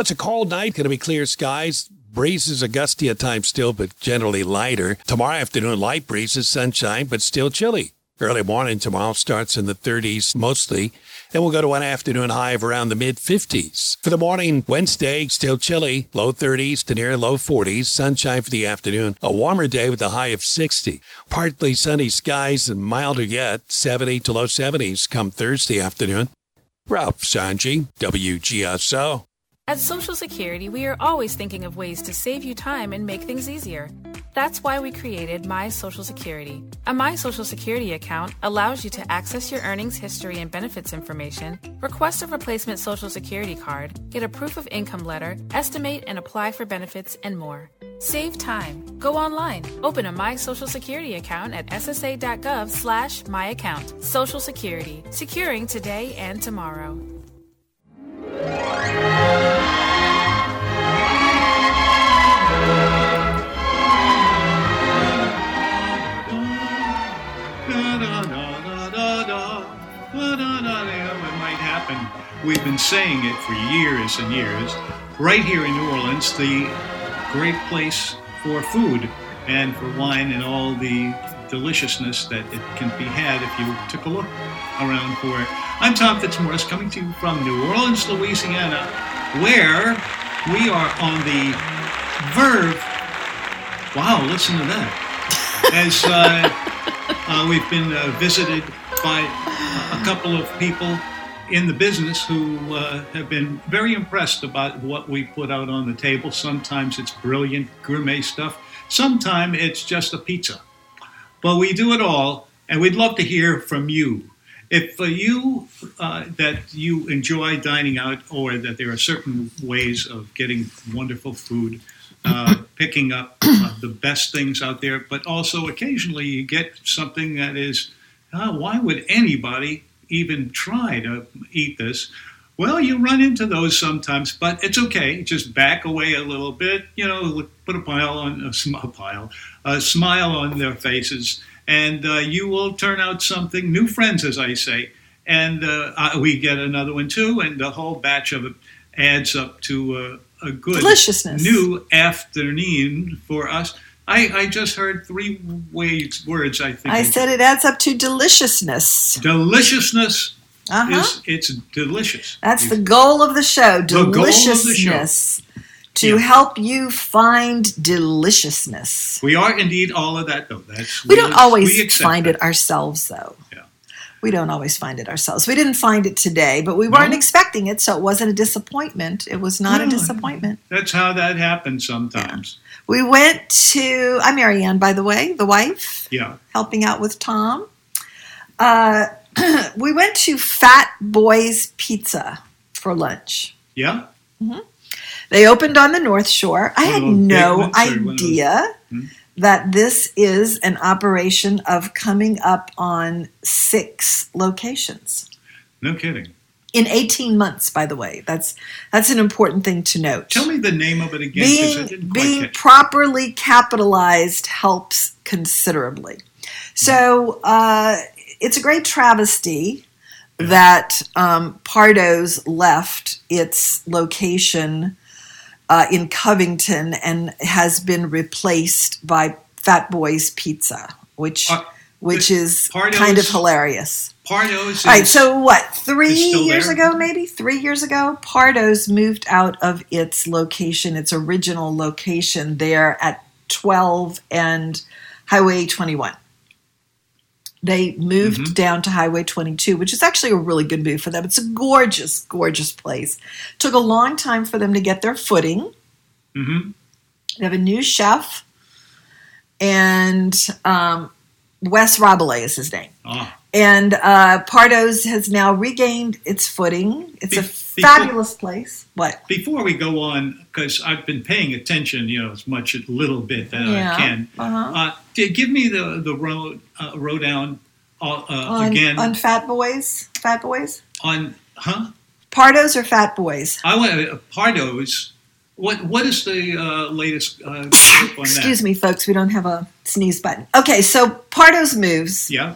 It's a cold night. Going to be clear skies. Breezes are gusty at times still, but generally lighter. Tomorrow afternoon, light breezes, sunshine, but still chilly. Early morning tomorrow starts in the 30s mostly. Then we'll go to an afternoon high of around the mid 50s. For the morning, Wednesday, still chilly, low 30s to near low 40s. Sunshine for the afternoon. A warmer day with a high of 60. Partly sunny skies and milder yet, 70 to low 70s come Thursday afternoon. Ralph Sanji, WGSO. At Social Security, we are always thinking of ways to save you time and make things easier. That's why we created My Social Security. A My Social Security account allows you to access your earnings history and benefits information, request a replacement Social Security card, get a proof of income letter, estimate and apply for benefits, and more. Save time. Go online. Open a My Social Security account at ssa.gov slash my account. Social Security. Securing today and tomorrow. We've been saying it for years and years. Right here in New Orleans, the great place for food and for wine and all the deliciousness that it can be had if you took a look around for it. I'm Tom Fitzmaurice coming to you from New Orleans, Louisiana, where we are on the verve. Wow, listen to that. As uh, uh, we've been uh, visited by a couple of people in the business who uh, have been very impressed about what we put out on the table. Sometimes it's brilliant gourmet stuff, sometimes it's just a pizza. But we do it all, and we'd love to hear from you. If uh, you uh, that you enjoy dining out, or that there are certain ways of getting wonderful food, uh, picking up uh, the best things out there, but also occasionally you get something that is, uh, why would anybody even try to eat this? Well, you run into those sometimes, but it's okay. Just back away a little bit. You know, put a pile on a smile, pile, a smile on their faces, and uh, you will turn out something. New friends, as I say, and uh, uh, we get another one too, and the whole batch of it adds up to uh, a good Deliciousness. new afternoon for us. I, I just heard three ways, words. I think I said it adds up to deliciousness. deliciousness Uh-huh. is it's delicious. That's the goal of the show. The goal of the show. Deliciousness. To Yeah. help you find deliciousness. We are indeed all of that, though. That's We don't always we find that. it ourselves, though. Yeah. We don't always find it ourselves. We didn't find it today, but we weren't No. expecting it, so it wasn't a disappointment. It was not a disappointment. That's how that happens sometimes. We went to, I'm Marianne, by the way, the wife, Yeah. helping out with Tom. Uh, we went to Fat Boys Pizza for lunch. Yeah. They opened on the North Shore. I had no ones or one of those- idea Hmm? that this is an operation of coming up on six locations No kidding. in 18 months. By the way, that's that's an important thing to note. Tell me the name of it again being didn't being properly capitalized helps considerably. So uh, it's a great travesty that um, Pardo's left its location uh, in Covington and has been replaced by Fat Boys Pizza, which Uh, which is Pardo's- kind of hilarious. Pardo's. All right, so what? Three years there? ago, maybe three years ago, Pardo's moved out of its location, its original location there at 12 and Highway 21. They moved Mm-hmm. down to Highway 22, which is actually a really good move for them. It's a gorgeous, gorgeous place. Took a long time for them to get their footing. Mhm. They have a new chef, and um, Wes Rabelais is his name. Ah, And uh, Pardo's has now regained its footing. It's a Be- before- fabulous place. What? before we go on, because I've been paying attention, you know, as much a little bit that Yeah, I can. uh-huh. Uh, give me the the road uh, down uh, uh, On, again on Fat Boys? Fat Boys? on huh? Pardo's or Fat Boys? I want uh, Pardo's. What what is the uh, latest uh, on Excuse that? me, folks. We don't have a sneeze button. Okay, so Pardo's moves. Yeah.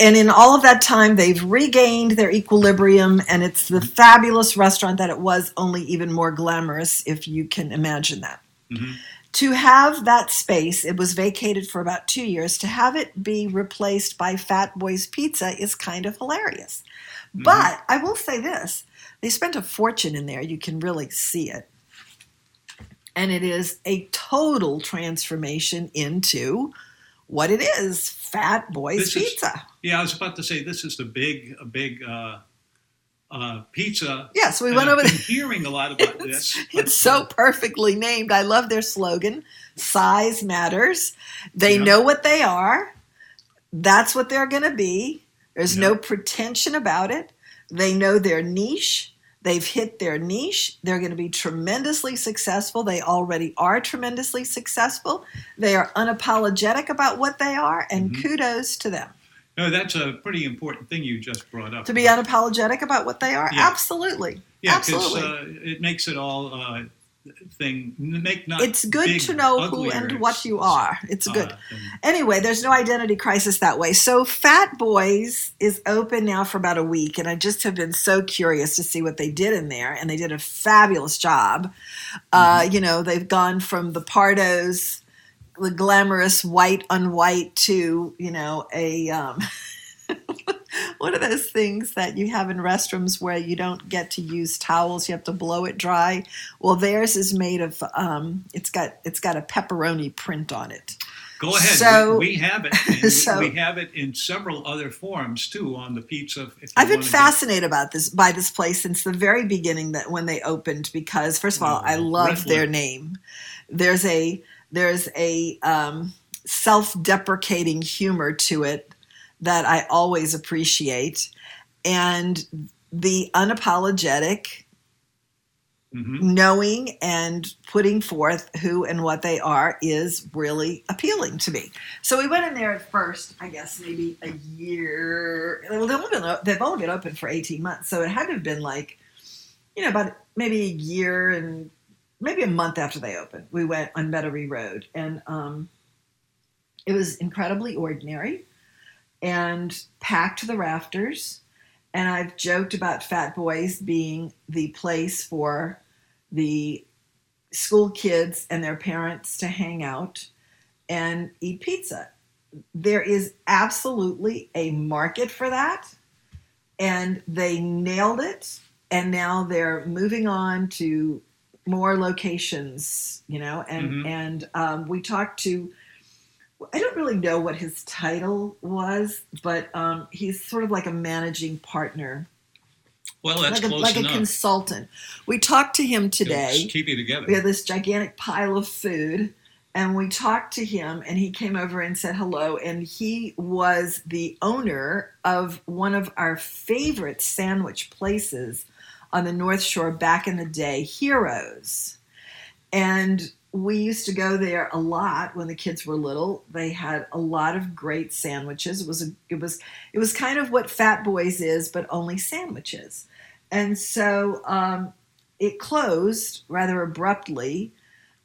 And in all of that time, they've regained their equilibrium, and it's the fabulous restaurant that it was, only even more glamorous, if you can imagine that. Mm-hmm. To have that space, it was vacated for about two years, to have it be replaced by Fat Boy's Pizza is kind of hilarious. Mm-hmm. But I will say this they spent a fortune in there. You can really see it. And it is a total transformation into what it is Fat Boy's This is- Pizza. Yeah, I was about to say this is the big, a big uh, uh, pizza. Yeah, so we and went I've over been there. hearing a lot about this. It's so perfectly named. I love their slogan size matters. They Yeah. know what they are, that's what they're going to be. There's no pretension about it. They know their niche. They've hit their niche. They're going to be tremendously successful. They already are tremendously successful. They are unapologetic about what they are, and Mhm. kudos to them. No, that's a pretty important thing you just brought up. To be unapologetic about what they are? Yeah. Absolutely. yeah, because uh, it makes it all uh, thing make not. it's good big, to know who and what you are. It's good. uh, and- Anyway, there's no identity crisis that way. So Fat Boys is open now for about a week, and I just have been so curious to see what they did in there, and they did a fabulous job. Uh, you know, they've gone from the Pardos, the glamorous white on white, to you know a. Um, What are those things that you have in restrooms where you don't get to use towels? You have to blow it dry. Well, theirs is made of. Um, it's got it's got a pepperoni print on it. Go ahead. So- we, we have it. And so- we have it in several other forms too on the pizza. if I've been wanna get- fascinated about this by this place since the very beginning that when they opened because first of all I Oh, love their name. There's a there's a um, self-deprecating humor to it that I always appreciate, and the unapologetic Mhm. knowing and putting forth who and what they are is really appealing to me. So we went in there at first, I guess maybe a year. Well, they've only been, they've only been open for 18 months, so it had to have been like, you know, about maybe a year and maybe a month after they opened. We went on Metairie Road, and um, it was incredibly ordinary and packed the rafters. And I've joked about Fat Boys being the place for the school kids and their parents to hang out and eat pizza. There is absolutely a market for that. And they nailed it. And now they're moving on to more locations, you know, and, Mhm. and um, we talked to, I don't really know what his title was, but um, he's sort of like a managing partner Well, that's like a, close like a consultant. We talked to him today. keep you together. We had this gigantic pile of food, and we talked to him, and he came over and said hello. And he was the owner of one of our favorite sandwich places on the North Shore back in the day, Heroes. And we used to go there a lot when the kids were little. They had a lot of great sandwiches. It was a, it was it was kind of what Fat Boys is, but only sandwiches. And so um, it closed rather abruptly,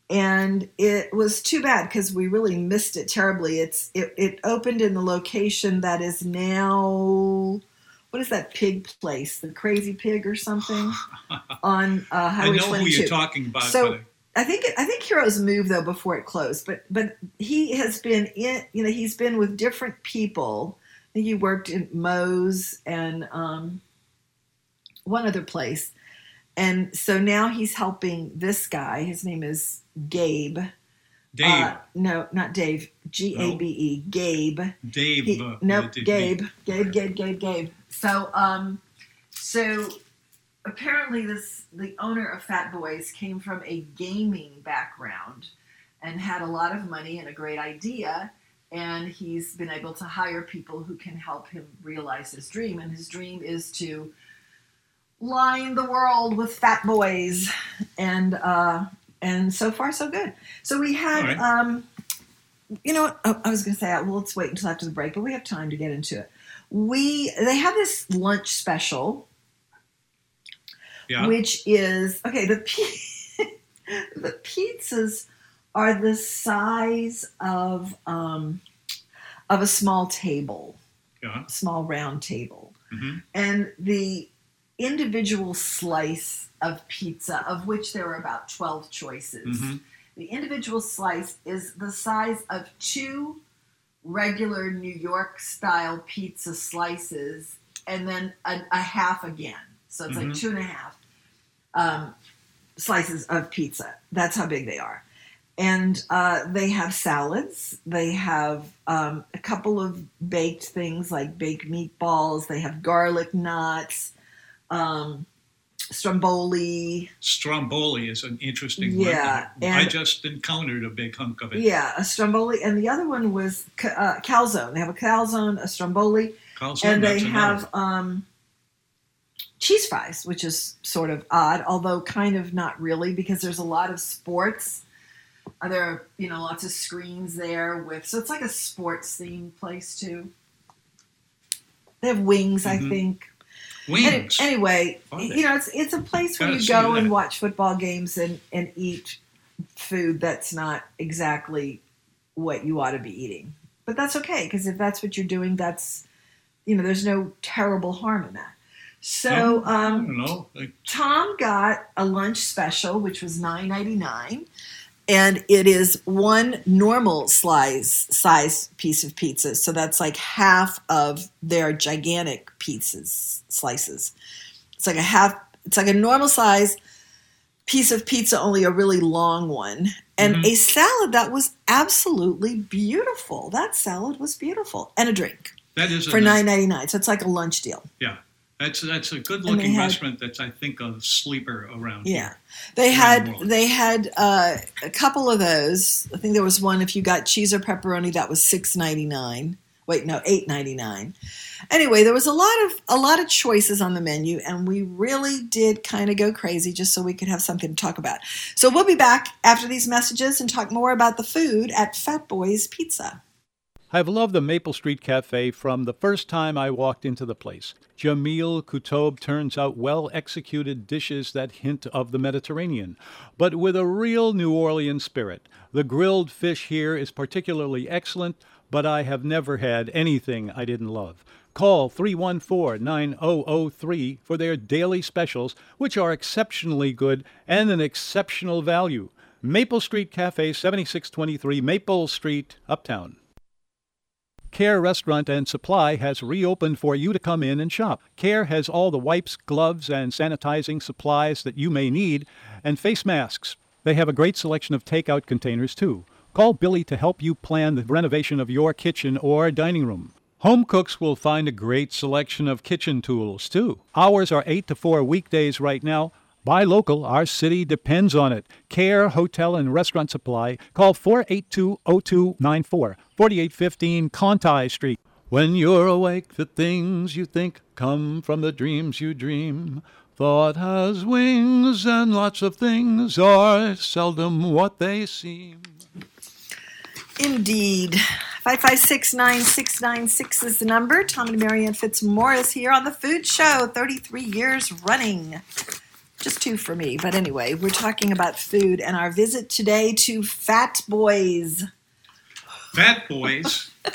and it was too bad because we really missed it terribly. It's it, it opened in the location that is now what is that pig place, the Crazy Pig or something on uh, I Highway know who you're talking about. So- but I think I think Heroes moved though before it closed, but but he has been in you know he's been with different people. I think he worked in Moe's and um, one other place, and so now he's helping this guy. His name is Gabe. Dave, Uh, no, not Dave. G A B E. Gabe. Dave. He, uh, nope, Gabe, Gabe, Gabe, Gabe, Gabe. So, um, so apparently, this the owner of Fat Boys came from a gaming background and had a lot of money and a great idea, and he's been able to hire people who can help him realize his dream. And his dream is to line the world with fat boys, and uh, and so far so good. So we had. Right. Um, you know what? Oh, I was going to say, well, let's wait until after the break, but we have time to get into it. We they have this lunch special, Yeah. which is okay. The the pizzas are the size of um, of a small table. Yeah. small round table. Mhm. And the individual slice of pizza, of which there are about 12 choices, Mhm. the individual slice is the size of two regular New York style pizza slices and then a, a half again. So it's like Mhm. two and a half um, slices of pizza. That's how big they are. And uh, they have salads. They have um, a couple of baked things like baked meatballs. They have garlic knots, um, stromboli. Stromboli is an interesting Yeah. I just encountered a big hunk of it. Yeah, a stromboli. And the other one was uh, calzone. They have a calzone, a stromboli, Calzone, and they have um, cheese fries, which is sort of odd, although kind of not really, because there's a lot of sports. There are you know lots of screens there with, so it's like a sports themed place too. They have wings, I Mhm. think. wings. Any- anyway, you know, it's it's a place where you go and watch football games and and eat food that's not exactly what you ought to be eating. But that's okay because if that's what you're doing, that's you know, there's no terrible harm in that. So um, don't know. Like, Tom got a lunch special, which was nine ninety nine, and it is one normal slice size piece of pizza. So that's like half of their gigantic pizzas slices. It's like a half. It's like a normal size piece of pizza, only a really long one, and Mhm. a salad that was absolutely beautiful. That salad was beautiful, and a drink that is for nine ninety nine. So it's like a lunch deal. Yeah, that's that's a good looking had- restaurant. That's I think a sleeper around. Here. Yeah, they the had world. they had uh, a couple of those. I think there was one if you got cheese or pepperoni that was six ninety nine. Wait, no, eight ninety nine. Anyway, there was a lot of a lot of choices on the menu, and we really did kind of go crazy just so we could have something to talk about. So we'll be back after these messages and talk more about the food at Fat Boys Pizza. I've loved the Maple Street Cafe from the first time I walked into the place. Jamil Kutob turns out well executed dishes that hint of the Mediterranean, but with a real New Orleans spirit. The grilled fish here is particularly excellent, but I have never had anything I didn't love. Call 314 9003 for their daily specials, which are exceptionally good and an exceptional value. Maple Street Cafe, 7623 Maple Street, Uptown. Care Restaurant and Supply has reopened for you to come in and shop. Care has all the wipes, gloves, and sanitizing supplies that you may need, and face masks. They have a great selection of takeout containers, too. Call Billy to help you plan the renovation of your kitchen or dining room. Home cooks will find a great selection of kitchen tools, too. Hours are 8 to 4 weekdays right now. Buy local, our city depends on it. Care Hotel and Restaurant Supply. Call 482 0294, 4815 Conti Street. When you're awake, the things you think come from the dreams you dream. Thought has wings, and lots of things are seldom what they seem. Indeed. 5569696 is the number. Tom and Marianne Fitzmaurice here on the Food Show, 33 years running. Just two for me, but anyway, we're talking about food and our visit today to Fat Boys. Fat Boys.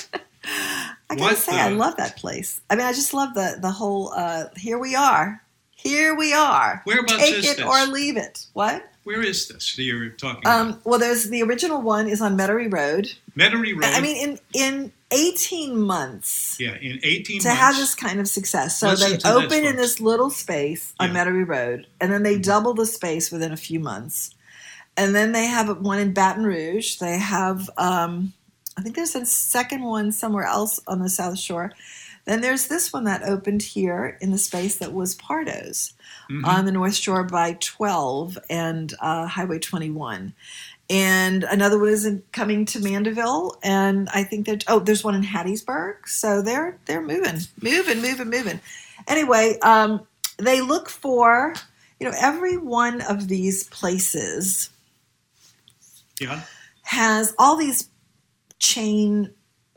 I gotta What say, I love that place. I mean, I just love the the whole. Uh, here we are. Here we are. Whereabouts Take is it this? or leave it. What? Where is this that you're talking about? Um, well, there's the original one is on Metairie Road. Metairie Road. I mean, in in 18 months. yeah, in 18 to months. have this kind of success. So they to this, open in this little space on Yeah. Metairie Road, and then they double the space within a few months. And then they have one in Baton Rouge. They have, um, I think there's a second one somewhere else on the South Shore. Then there's this one that opened here in the space that was Pardo's Mhm. on the North Shore by 12 and uh, Highway 21. And another one is in, coming to Mandeville, and I think that oh, there's one in Hattiesburg. So they're they're moving, moving, moving, moving. Anyway, um, they look for you know every one of these places yeah. has all these chain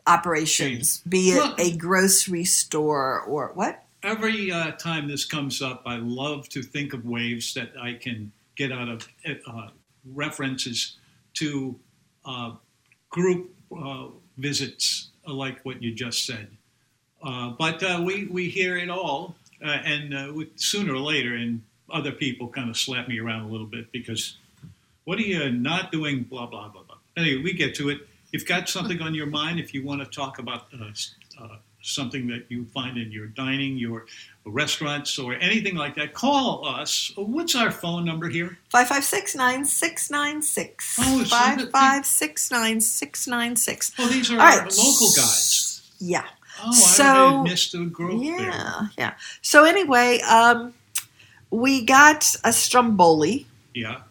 operations, be it Look. a grocery store or what? Every uh, time this comes up, I love to think of waves that I can get out of uh, references to uh, group uh, visits like what you just said. Uh, but uh, we we hear it all, uh, and we, sooner or later, and other people kind of slap me around a little bit because what are you not doing? Blah blah blah blah. Anyway, we get to it. You've got something on your mind. If you want to talk about uh, uh, something that you find in your dining, your restaurants, or anything like that, call us. What's our phone number here? 556 9696. Oh, it's so good. 556 9696. Oh, these are All our right. local guys. Yeah. Oh, So- I missed the there. Yeah. Yeah. So, anyway, um, we got a stromboli. Yeah.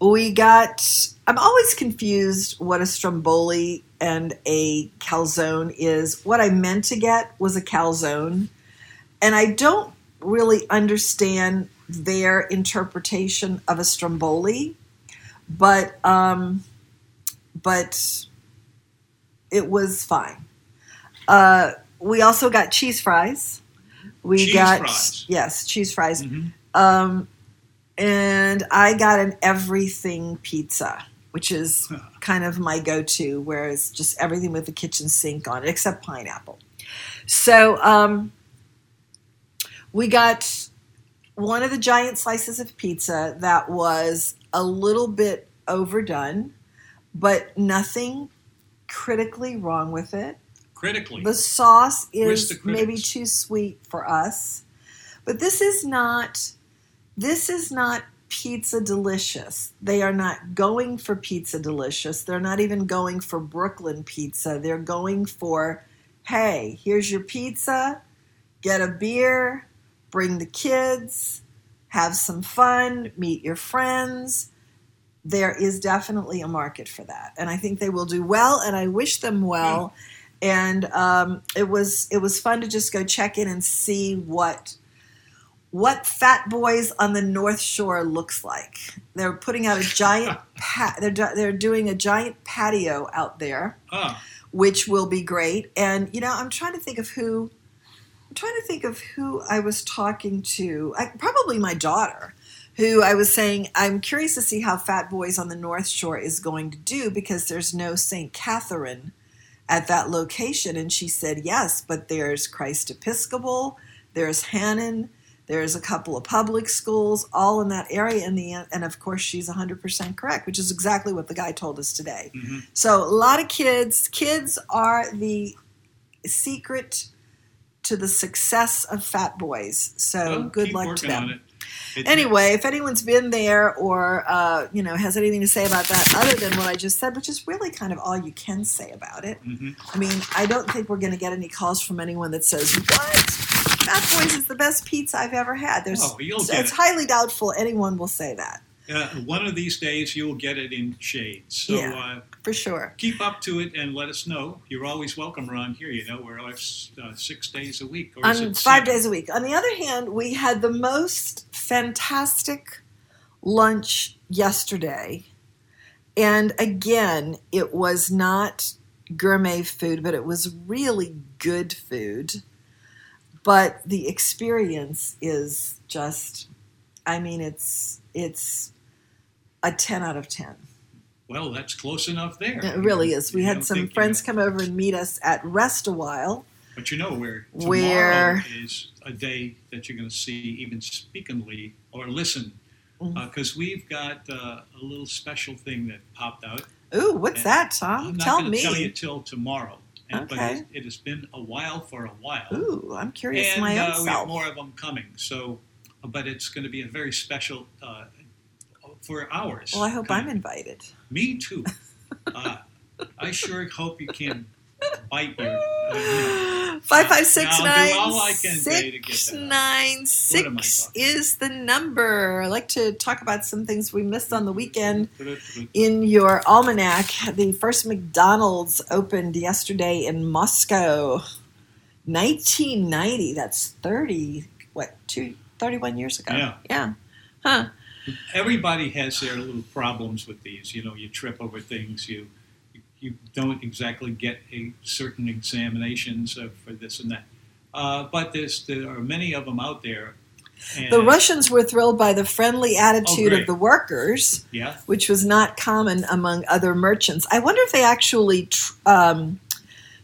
We got, I'm always confused what a stromboli and a calzone is. What I meant to get was a calzone. And I don't really understand their interpretation of a stromboli, but um, but it was fine. Uh, we also got cheese fries. We Cheese got fries. yes, cheese fries. Mhm. Um, and I got an everything pizza, which is kind of my go-to, whereas just everything with the kitchen sink on it, except pineapple. So um, we got one of the giant slices of pizza that was a little bit overdone, but nothing critically wrong with it. Critically. The sauce is maybe too sweet for us. But this is not this is not pizza delicious. They are not going for pizza delicious. They're not even going for Brooklyn pizza. They're going for hey, here's your pizza, get a beer, bring the kids, have some fun, meet your friends. There is definitely a market for that. And I think they will do well and I wish them well and um, it was it was fun to just go check in and see what what Fat Boys on the North Shore looks like. They're putting out a giant pat. They're do- they're doing a giant patio out there, which will be great. And you know, I'm trying to think of who. I'm trying to think of who I was talking to. I, probably my daughter, who I was saying I'm curious to see how Fat Boys on the North Shore is going to do because there's no St. Catherine at that location. And she said, yes, but there's Christ Episcopal, there's Hannan, there's a couple of public schools, all in that area. In the end, and of course, she's 100% correct, which is exactly what the guy told us today. mhm. So a lot of kids, kids are the secret to the success of Fat Boys. So Well, good luck to them. on it. It- Anyway, if anyone's been there or uh, you know has anything to say about that other than what I just said, which is really kind of all you can say about it. Mhm. I mean, I don't think we're going to get any calls from anyone that says, "What? Fat Boys is the best pizza I've ever had." There's, Oh, you'll so get it's it. highly doubtful anyone will say that Uh, one of these days, you'll get it in shades. So Yeah. uh, for sure. keep up to it and let us know. You're always welcome around here. You know, we're uh, six days a week. Or it five days a week. On the other hand, we had the most fantastic lunch yesterday, and again, it was not gourmet food, but it was really good food. But the experience is just, I mean, it's it's a ten out of ten. Well, that's close enough there. It really is. We You had some friends come over and meet us at Rest a While. But you know where tomorrow Where- is a day that you're going to see even speakingly or listen. Because we've got uh, a little special thing that popped out. Ooh, what's And that, Tom? I'm not Tell me. tell you till tomorrow. And, But Okay. it, it has been a while for a while. Ooh, I'm curious and my own uh, we have more of them coming. So, but it's going to be a very special uh, for ours. Well, I hope kind I'm invited. Me too. uh, I sure hope you can bite your. Uh, you know, Five five six Now, I'll do nine all I can today to get six nine What am I six is the number. I like to talk about some things we missed on the weekend. In your almanac, the first McDonald's opened yesterday in Moscow, 1990. That's 30, what, two, 31 years ago. Yeah. Yeah. Huh. Everybody has their little problems with these. You know, you trip over things. You you don't exactly get a certain examinations for this and that. Uh, but there's there are many of them out there. The Russians were thrilled by the friendly attitude great. of the workers. Yeah. which was not common among other merchants. I wonder if they actually tr- um,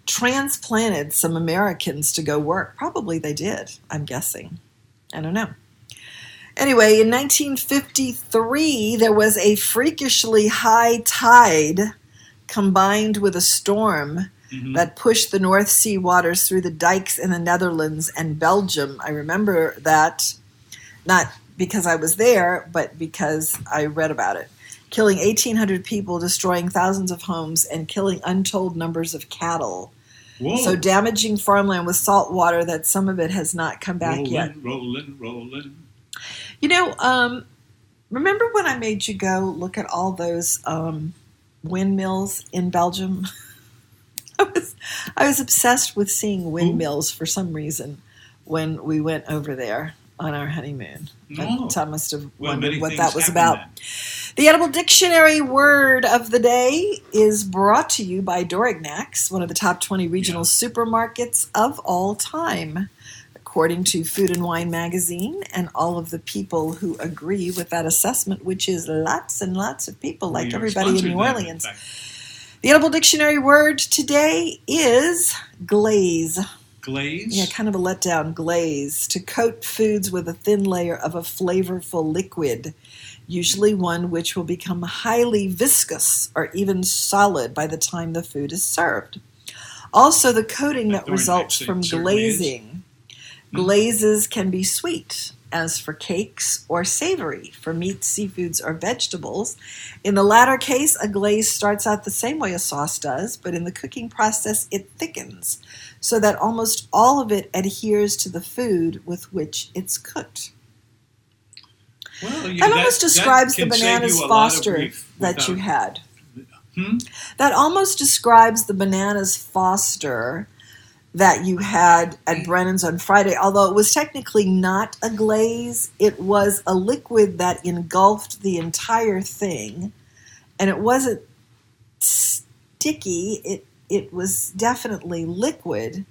transplanted some Americans to go work. Probably they did, I'm guessing. I don't know. Anyway, in 1953, there was a freakishly high tide combined with a storm Mhm. that pushed the North Sea waters through the dikes in the Netherlands and Belgium. I remember that, not because I was there, but because I read about it. Killing 1,800 people, destroying thousands of homes, and killing untold numbers of cattle. Whoa. So damaging farmland with salt water that some of it has not come back rolling, yet. rolling, rolling. You know, um, remember when I made you go look at all those um, windmills in Belgium? I was I was obsessed with seeing windmills for some reason when we went over there on our honeymoon. Oh. Tom must have Well, wondered what that was about. then. The Edible Dictionary word of the day is brought to you by Dorignac's, one of the top 20 regional supermarkets of all time, according to Food and Wine magazine, and all of the people who agree with that assessment, which is lots and lots of people, like everybody in New Orleans. fact. The Edible Dictionary word today is glaze. Glaze. Yeah, kind of a letdown glaze to coat foods with a thin layer of a flavorful liquid, usually one which will become highly viscous or even solid by the time the food is served. Also, the coating that During results from glazing. Glazes can be sweet, as for cakes, or savory, for meats, seafoods, or vegetables. In the latter case, a glaze starts out the same way a sauce does, but in the cooking process, it thickens so that almost all of it adheres to the food with which it's cooked. Well, you, That almost describes the bananas you a lot of foster that you had. Hmm? That almost describes the bananas foster that you had at Brennan's on Friday, although it was technically not a glaze. It was a liquid that engulfed the entire thing, and it wasn't sticky. It it was definitely liquid,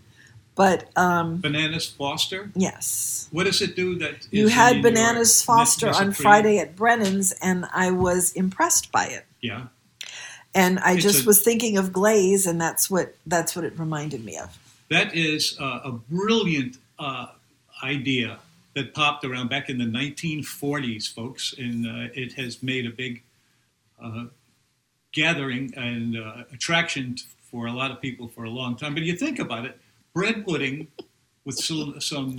but um, Bananas Foster. yes. What does it do that You had bananas Foster on Friday at Brennan's, and I was impressed by it. Yeah. And I It's just a- was thinking of glaze, and that's what that's what it reminded me of. That is uh, a brilliant uh, idea that popped around back in the 1940s, folks, and uh, it has made a big uh, gathering and uh, attraction for a lot of people for a long time. But you think about it, bread pudding with some, some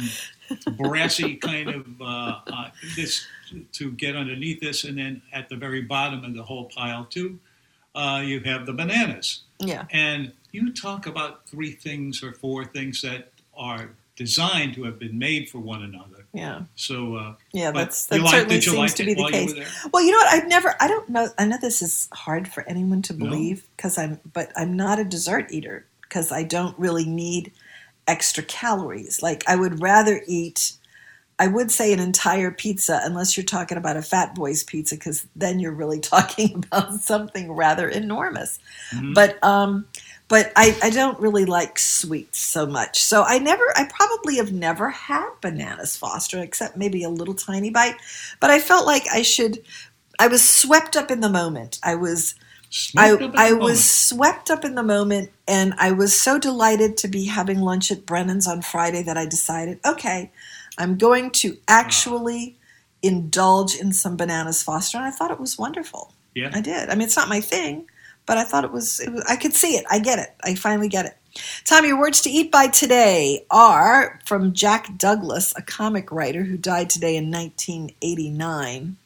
brassy kind of uh, uh, this to get underneath this, and then at the very bottom of the whole pile too, uh, you have the bananas. Yeah, And you talk about three things or four things that are designed to have been made for one another. yeah, So, uh, yeah. That's that certainly seems to be the case. Well, you know what? I've never. I don't know. I know this is hard for anyone to believe because I'm. But I'm not a dessert eater because I don't really need extra calories. Like I would rather eat. I would say an entire pizza, unless you're talking about a Fat Boys pizza, because then you're really talking about something rather enormous. Mhm. But um, but I, I don't really like sweets so much. So I never, I probably have never had bananas Foster, except maybe a little tiny bite. But I felt like I should. I was swept up in the moment. I was I, Swept at I was moment. swept up in the moment, and I was so delighted to be having lunch at Brennan's on Friday that I decided, okay, I'm going to actually indulge in some bananas Foster, and I thought it was wonderful. Yeah. I did. I mean, it's not my thing, but I thought it was. It was I could see it. I get it. I finally get it. Tom, your words to eat by today are from Jack Douglas, a comic writer who died today in 1989.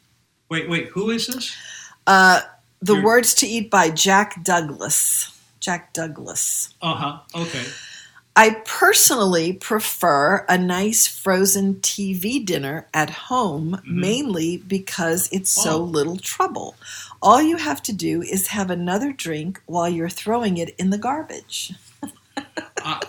Wait, wait, who is this? Uh, the Your- words to eat by Jack Douglas. Jack Douglas. Uh huh. Okay. I personally prefer a nice frozen TV dinner at home, mainly because it's so Oh. little trouble. All you have to do is have another drink while you're throwing it in the garbage. Uh,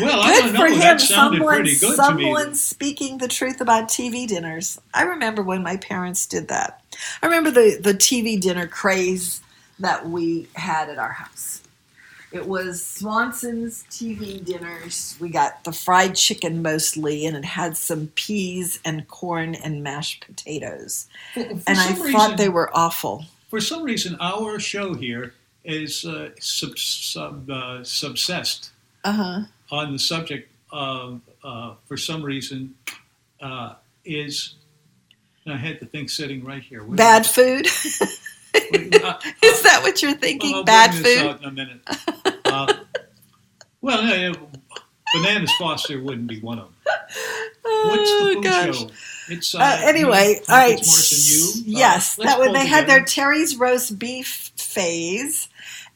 well, I Good for him. That Someone, pretty good to someone me. speaking the truth about TV dinners. I remember when my parents did that. I remember the, the TV dinner craze that we had at our house. It was Swanson's TV dinners. We got the fried chicken mostly, and it had some peas and corn and mashed potatoes. For, for And I some thought they were awful. For some reason, our show here is uh, sub, sub, uh, subsessed Uh-huh. on the subject of, uh, for some reason, uh, is. I had the thing sitting right here. Where- Bad food. Uh, Is that what you're thinking? I'll Bad food? in a minute. Uh, well, yeah, Bananas Foster wouldn't be one of them. What's the Oh, food gosh. show? It's uh, Uh, anyway, all right. Morrison, you. Uh, yes, let's that when they had their. Terry's roast beef phase,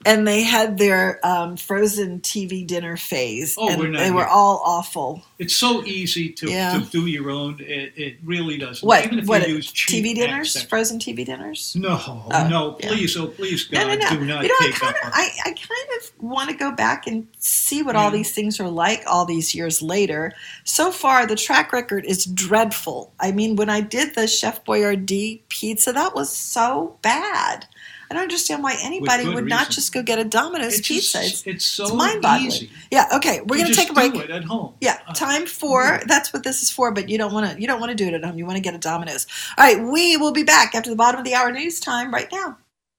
and they had their um, frozen TV dinner phase, Oh, and we're not they were all awful. It's so easy to, Yeah. to do your own. It, it really doesn't. What? Even if what? you use TV dinners? accents. Frozen TV dinners? No, Oh, no, yeah. please, oh please, No, God, no, no. do not you know, I kind of, I, I kind of want to go back and see what all these things are like all these years later. So far, the track record is dreadful. I mean, when I did the Chef Boyardee pizza, that was so bad. I don't understand why anybody good would not just go get a Domino's It's pizza. just- it's, it's so it's mind-boggling. easy. Yeah. Okay, we're You gonna just take a break. Do it at home. Yeah, Uh, time for yeah. that's what this is for. But you don't want to you don't want to do it at home. You want to get a Domino's. All right, we will be back after the bottom of the hour news time right now.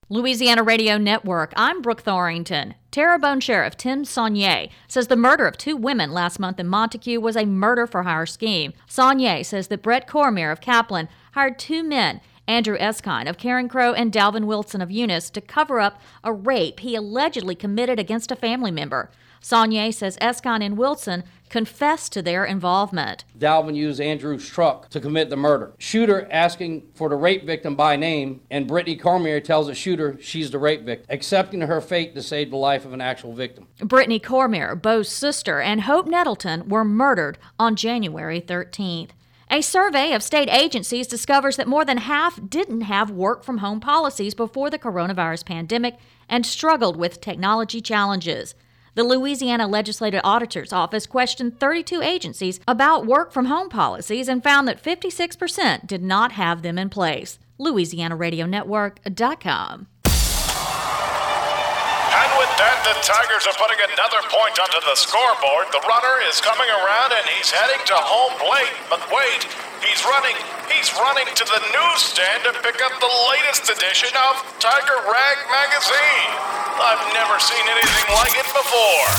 Louisiana Radio Network. I'm Brooke Thorington. Terrebonne Sheriff Tim Soignet says the murder of two women last month in Montegut was a murder for hire scheme. Soignet says that Brett Cormier of Kaplan hired two men, Andrew Escon of Carencro and Dalvin Wilson of Eunice, to cover up a rape he allegedly committed against a family member. Soignet says Escon and Wilson confessed to their involvement. Dalvin used Andrew's truck to commit the murder. Shooter asking for the rape victim by name, and Brittany Cormier tells the shooter she's the rape victim, accepting her fate to save the life of an actual victim. Brittany Cormier, Bo's sister, and Hope Nettleton were murdered on January 13th. A survey of state agencies discovers that more than half didn't have work from home policies before the coronavirus pandemic and struggled with technology challenges. The Louisiana Legislative Auditor's Office questioned 32 agencies about work from home policies and found that 56% did not have them in place. LouisianaRadioNetwork.com. And the Tigers are putting another point onto the scoreboard. The runner is coming around and he's heading to home plate. But wait, he's running. He's running to the newsstand to pick up the latest edition of Tiger Rag Magazine. I've never seen anything like it before.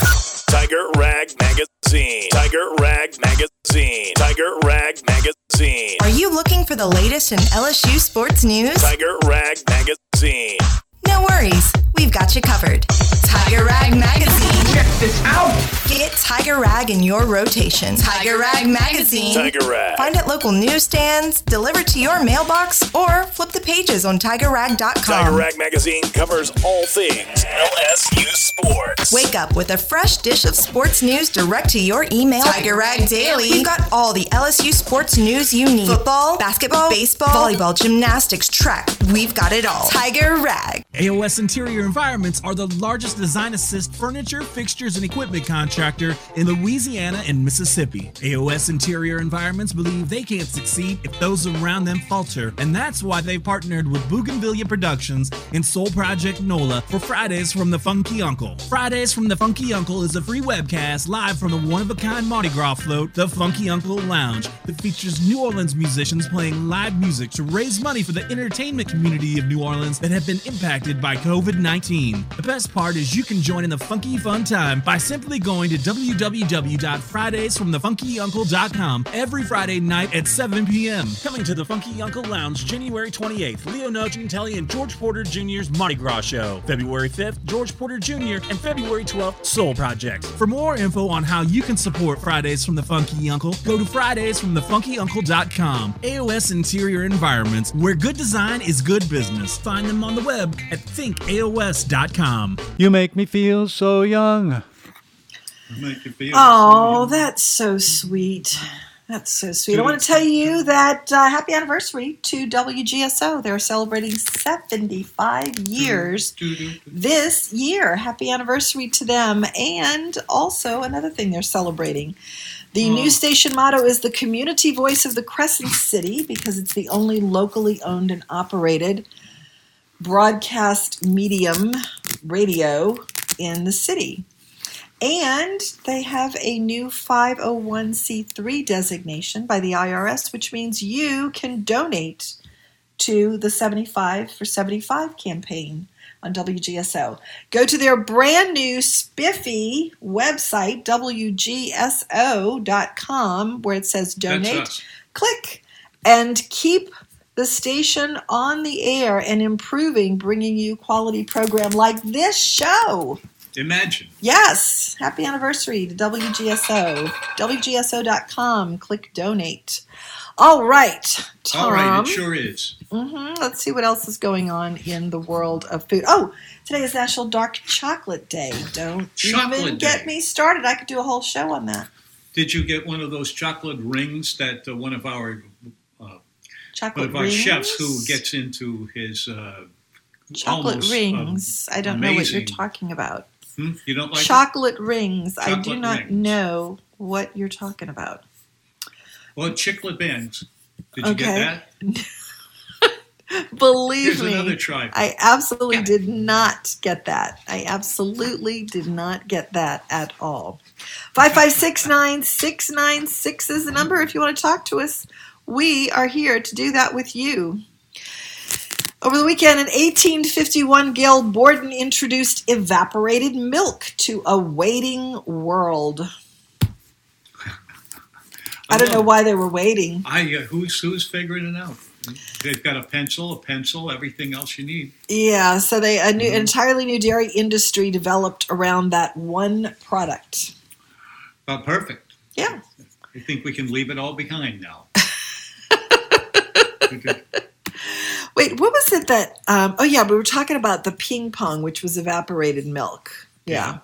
Tiger Rag Magazine. Tiger Rag Magazine. Tiger Rag Magazine. Are you looking for the latest in LSU sports news? Tiger Rag Magazine. No worries, we've got you covered. Tiger Rag Magazine. Check this out. Get Tiger Rag in your rotation. Tiger Rag Magazine. Tiger Rag. Find at local newsstands, delivered to your mailbox, or flip the pages on TigerRag.com. Tiger Rag Magazine covers all things LSU sports. Wake up with a fresh dish of sports news direct to your email. Tiger Rag Daily. We've got all the LSU sports news you need. Football, basketball, baseball, volleyball, gymnastics, track. We've got it all. Tiger Rag. AOS Interior Environments are the largest design assist furniture, fixtures, and equipment contractor in Louisiana and Mississippi. AOS Interior Environments believe they can't succeed if those around them falter, and that's why they've partnered with Bougainvillea Productions and Soul Project NOLA for Fridays from the Funky Uncle. Fridays from the Funky Uncle is a free webcast live from the one of a kind Mardi Gras float, the Funky Uncle Lounge, that features New Orleans musicians playing live music to raise money for the entertainment community of New Orleans that have been impacted by COVID 19. The best part is you can join in the funky fun time by simply going to www.fridaysfromthefunkyuncle.com every Friday night at 7 p.m. Coming to the Funky Uncle Lounge January 28th, Leo Nocentelli and George Porter Jr.'s Mardi Gras Show. February 5th, George Porter Jr. and February 12th, Soul Project. For more info on how you can support Fridays from the Funky Uncle, go to fridaysfromthefunkyuncle.com. AOS Interior Environments, where good design is good business. Find them on the web at thinkaos.com. You make me feel so young. Make you feel Oh, that's so sweet. That's so sweet. I want to tell you that uh, happy anniversary to WGSO. They're celebrating 75 years this year. Happy anniversary to them. And also, another thing they're celebrating. The news station motto is the community voice of the Crescent City because it's the only locally owned and operated broadcast medium radio in the city. And they have a new 501c3 designation by the IRS, which means you can donate to the 75 for 75 campaign on WGSO. Go to their brand new spiffy website, WGSO.com, where it says donate. Click and keep the station on the air and improving, bringing you quality program like this show. Imagine. Yes, happy anniversary to WGSO. WGSO.com. Click donate. All right, Tom. All right, it sure is. hmm Let's see what else is going on in the world of food. Oh, today is National Dark Chocolate Day. Don't Chocolate even Day. get me started. I could do a whole show on that. Did you get one of those chocolate rings that uh, one of our uh, one of our rings. chefs who gets into his uh, chocolate almost, rings. I don't know what you're talking about. Hmm? You don't like chocolate rings. I do not rings. know what you're talking about. Well, chiclet bands. Did you Okay. get that? Believe Here's me, another try. I absolutely did not get that. I absolutely did not get that at all. 5569696 is the number if you want to talk to us. We are here to do that with you. Over the weekend in 1851, Gail Borden introduced evaporated milk to a waiting world. I don't know why they were waiting. I uh, who's who's figuring it out? They've got a pencil, a pencil, everything else you need. Yeah, so they a new Mm-hmm. entirely new dairy industry developed around that one product. Uh, perfect. Yeah. I think we can leave it all behind now. Wait, what was it that? Um, oh yeah, we were talking about the ping pong, which was evaporated milk. Yeah.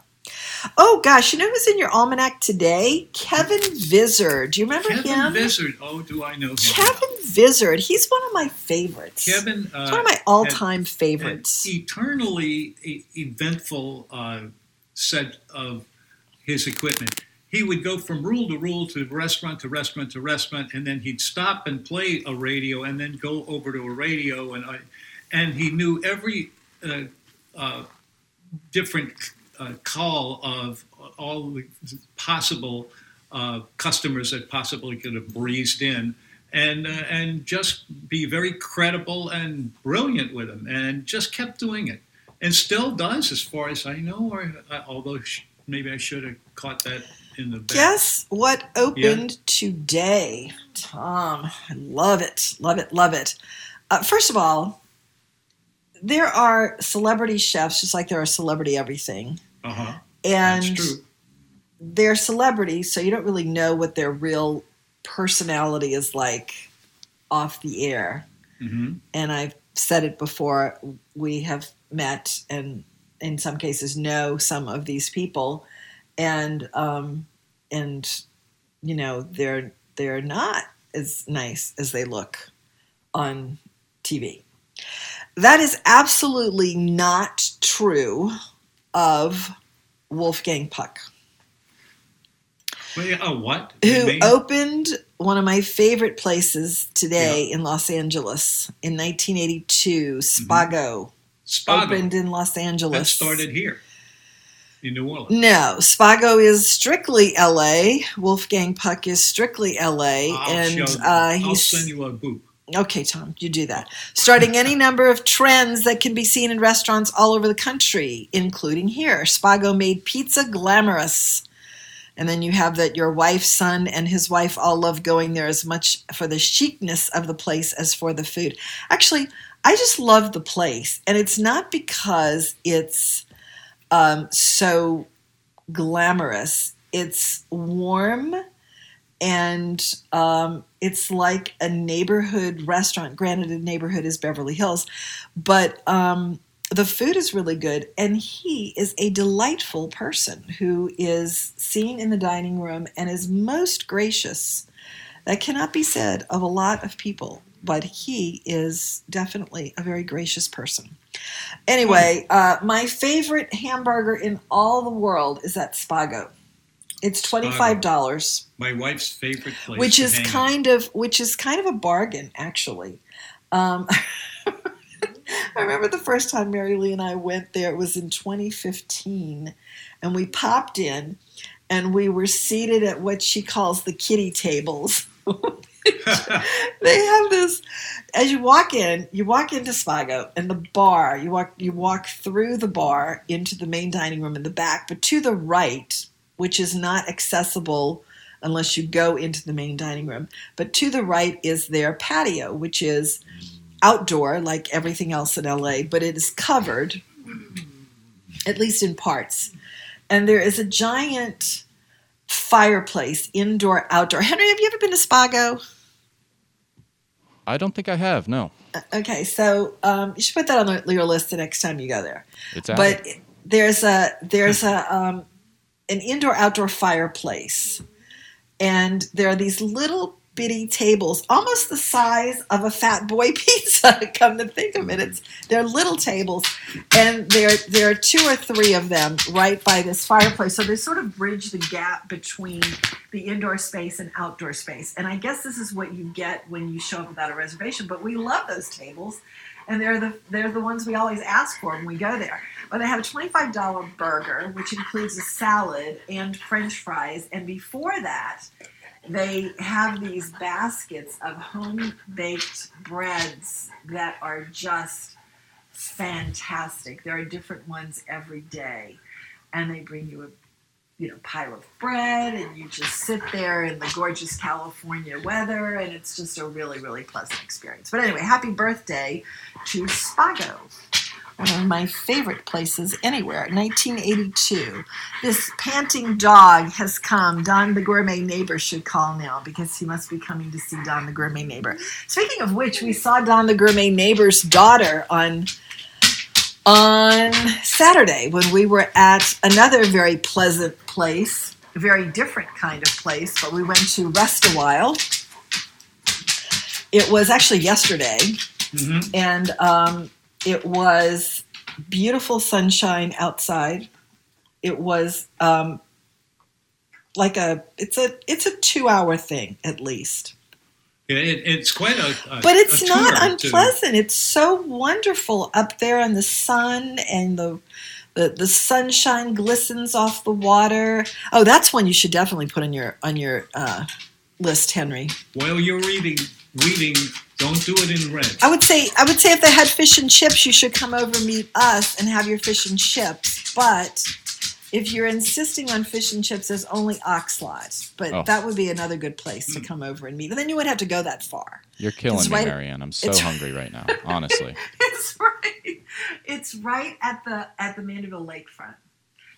Oh gosh, you know who's in your almanac today? Kevin Vizard. Do you remember Kevin him? Kevin Vizard. Oh, do I know him? Kevin Vizard. He's one of my favorites. Kevin. Uh, one of my all-time favorites. had eternally e- eventful uh, set of his equipment. He would go from rule to rule to restaurant to restaurant to restaurant, and then he'd stop and play a radio, and then go over to a radio, and I, and he knew every uh, uh, different uh, call of all the possible uh, customers that possibly could have breezed in, and uh, and just be very credible and brilliant with them, and just kept doing it, and still does, as far as I know. Or uh, although maybe I should have caught that in the back. Guess what opened today, Tom? I love it, love it, love it. Uh, first of all, there are celebrity chefs, just like there are celebrity everything, Uh huh. and That's true. they're celebrities, so you don't really know what their real personality is like off the air. hmm And I've said it before. We have met and in some cases know some of these people, and um, and you know they're they're not as nice as they look on TV. That is absolutely not true of Wolfgang Puck yeah, oh, what? who opened one of my favorite places today in Los Angeles in 1982. Spago, Spago. opened in Los Angeles. That started here in New Orleans. No, Spago is strictly LA. Wolfgang Puck is strictly LA, I'll and show- uh, I'll he's send you a. Okay, Tom, you do that. Starting any number of trends that can be seen in restaurants all over the country, including here. Spago made pizza glamorous. And then you have that your wife, son, and his wife all love going there as much for the chicness of the place as for the food. Actually, I just love the place. And it's not because it's um, so glamorous, it's warm and um, it's like a neighborhood restaurant. Granted, a neighborhood is Beverly Hills, but um, the food is really good, and he is a delightful person who is seen in the dining room and is most gracious. That cannot be said of a lot of people, but he is definitely a very gracious person. Anyway, uh, my favorite hamburger in all the world is at Spago. It's twenty five dollars My wife's favorite place. which is hang out. kind of which is kind of a bargain actually um, i remember the first time mary lee and i went there it was in 2015 and we popped in and we were seated at what she calls the kitty tables they have this as you walk in you walk into spago and the bar you walk you walk through the bar into the main dining room in the back but to the right which is not accessible unless you go into the main dining room but to the right is their patio which is outdoor like everything else in la but it is covered at least in parts. And there is a giant fireplace indoor outdoor henry have you ever been to spago I don't think I have. No, Okay, so um, you should put that on the- your list the next time you go there. it's But there's a there's a um, an indoor outdoor fireplace, and there are these little bitty tables, almost the size of a Fat Boy pizza. Come to think of it, it's they're little tables, and there there are two or three of them right by this fireplace. So they sort of bridge the gap between the indoor space and outdoor space. And I guess this is what you get when you show up without a reservation. But we love those tables, and they're the they're the ones we always ask for when we go there. But they have a twenty five dollar burger, which includes a salad and French fries. And before that, they have these baskets of home baked breads that are just fantastic. There are different ones every day, and they bring you a you know pile of bread, and you just sit there in the gorgeous California weather, and it's just a really really pleasant experience. But anyway, happy birthday to Spago. One of my favorite places anywhere. 1982. This panting dog has come. Don the gourmet neighbor should call now because he must be coming to see Don the gourmet neighbor. Speaking of which, we saw Don the gourmet neighbor's daughter on on Saturday when we were at another very pleasant place, a very different kind of place, but we went to Rest a While. It was actually yesterday, and um, it was beautiful sunshine outside. It was um, like a it's a it's a two hour thing at least. Yeah, it, it's quite a, a But it's a not tour to- unpleasant. It's so wonderful up there in the sun and the, the the sunshine glistens off the water. Oh, that's one you should definitely put on your on your uh, list, Henry. While you're reading, reading, don't do it in red. I would say I would say if they had fish and chips, you should come over meet us and have your fish and chips. But if you're insisting on fish and chips, there's only Oxlot. But Oh. that would be another good place to come over and meet. And then you wouldn't have to go that far. You're killing It's me, right- Marianne. I'm so hungry right now. Honestly, It's right. It's right at the at the Mandeville Lakefront.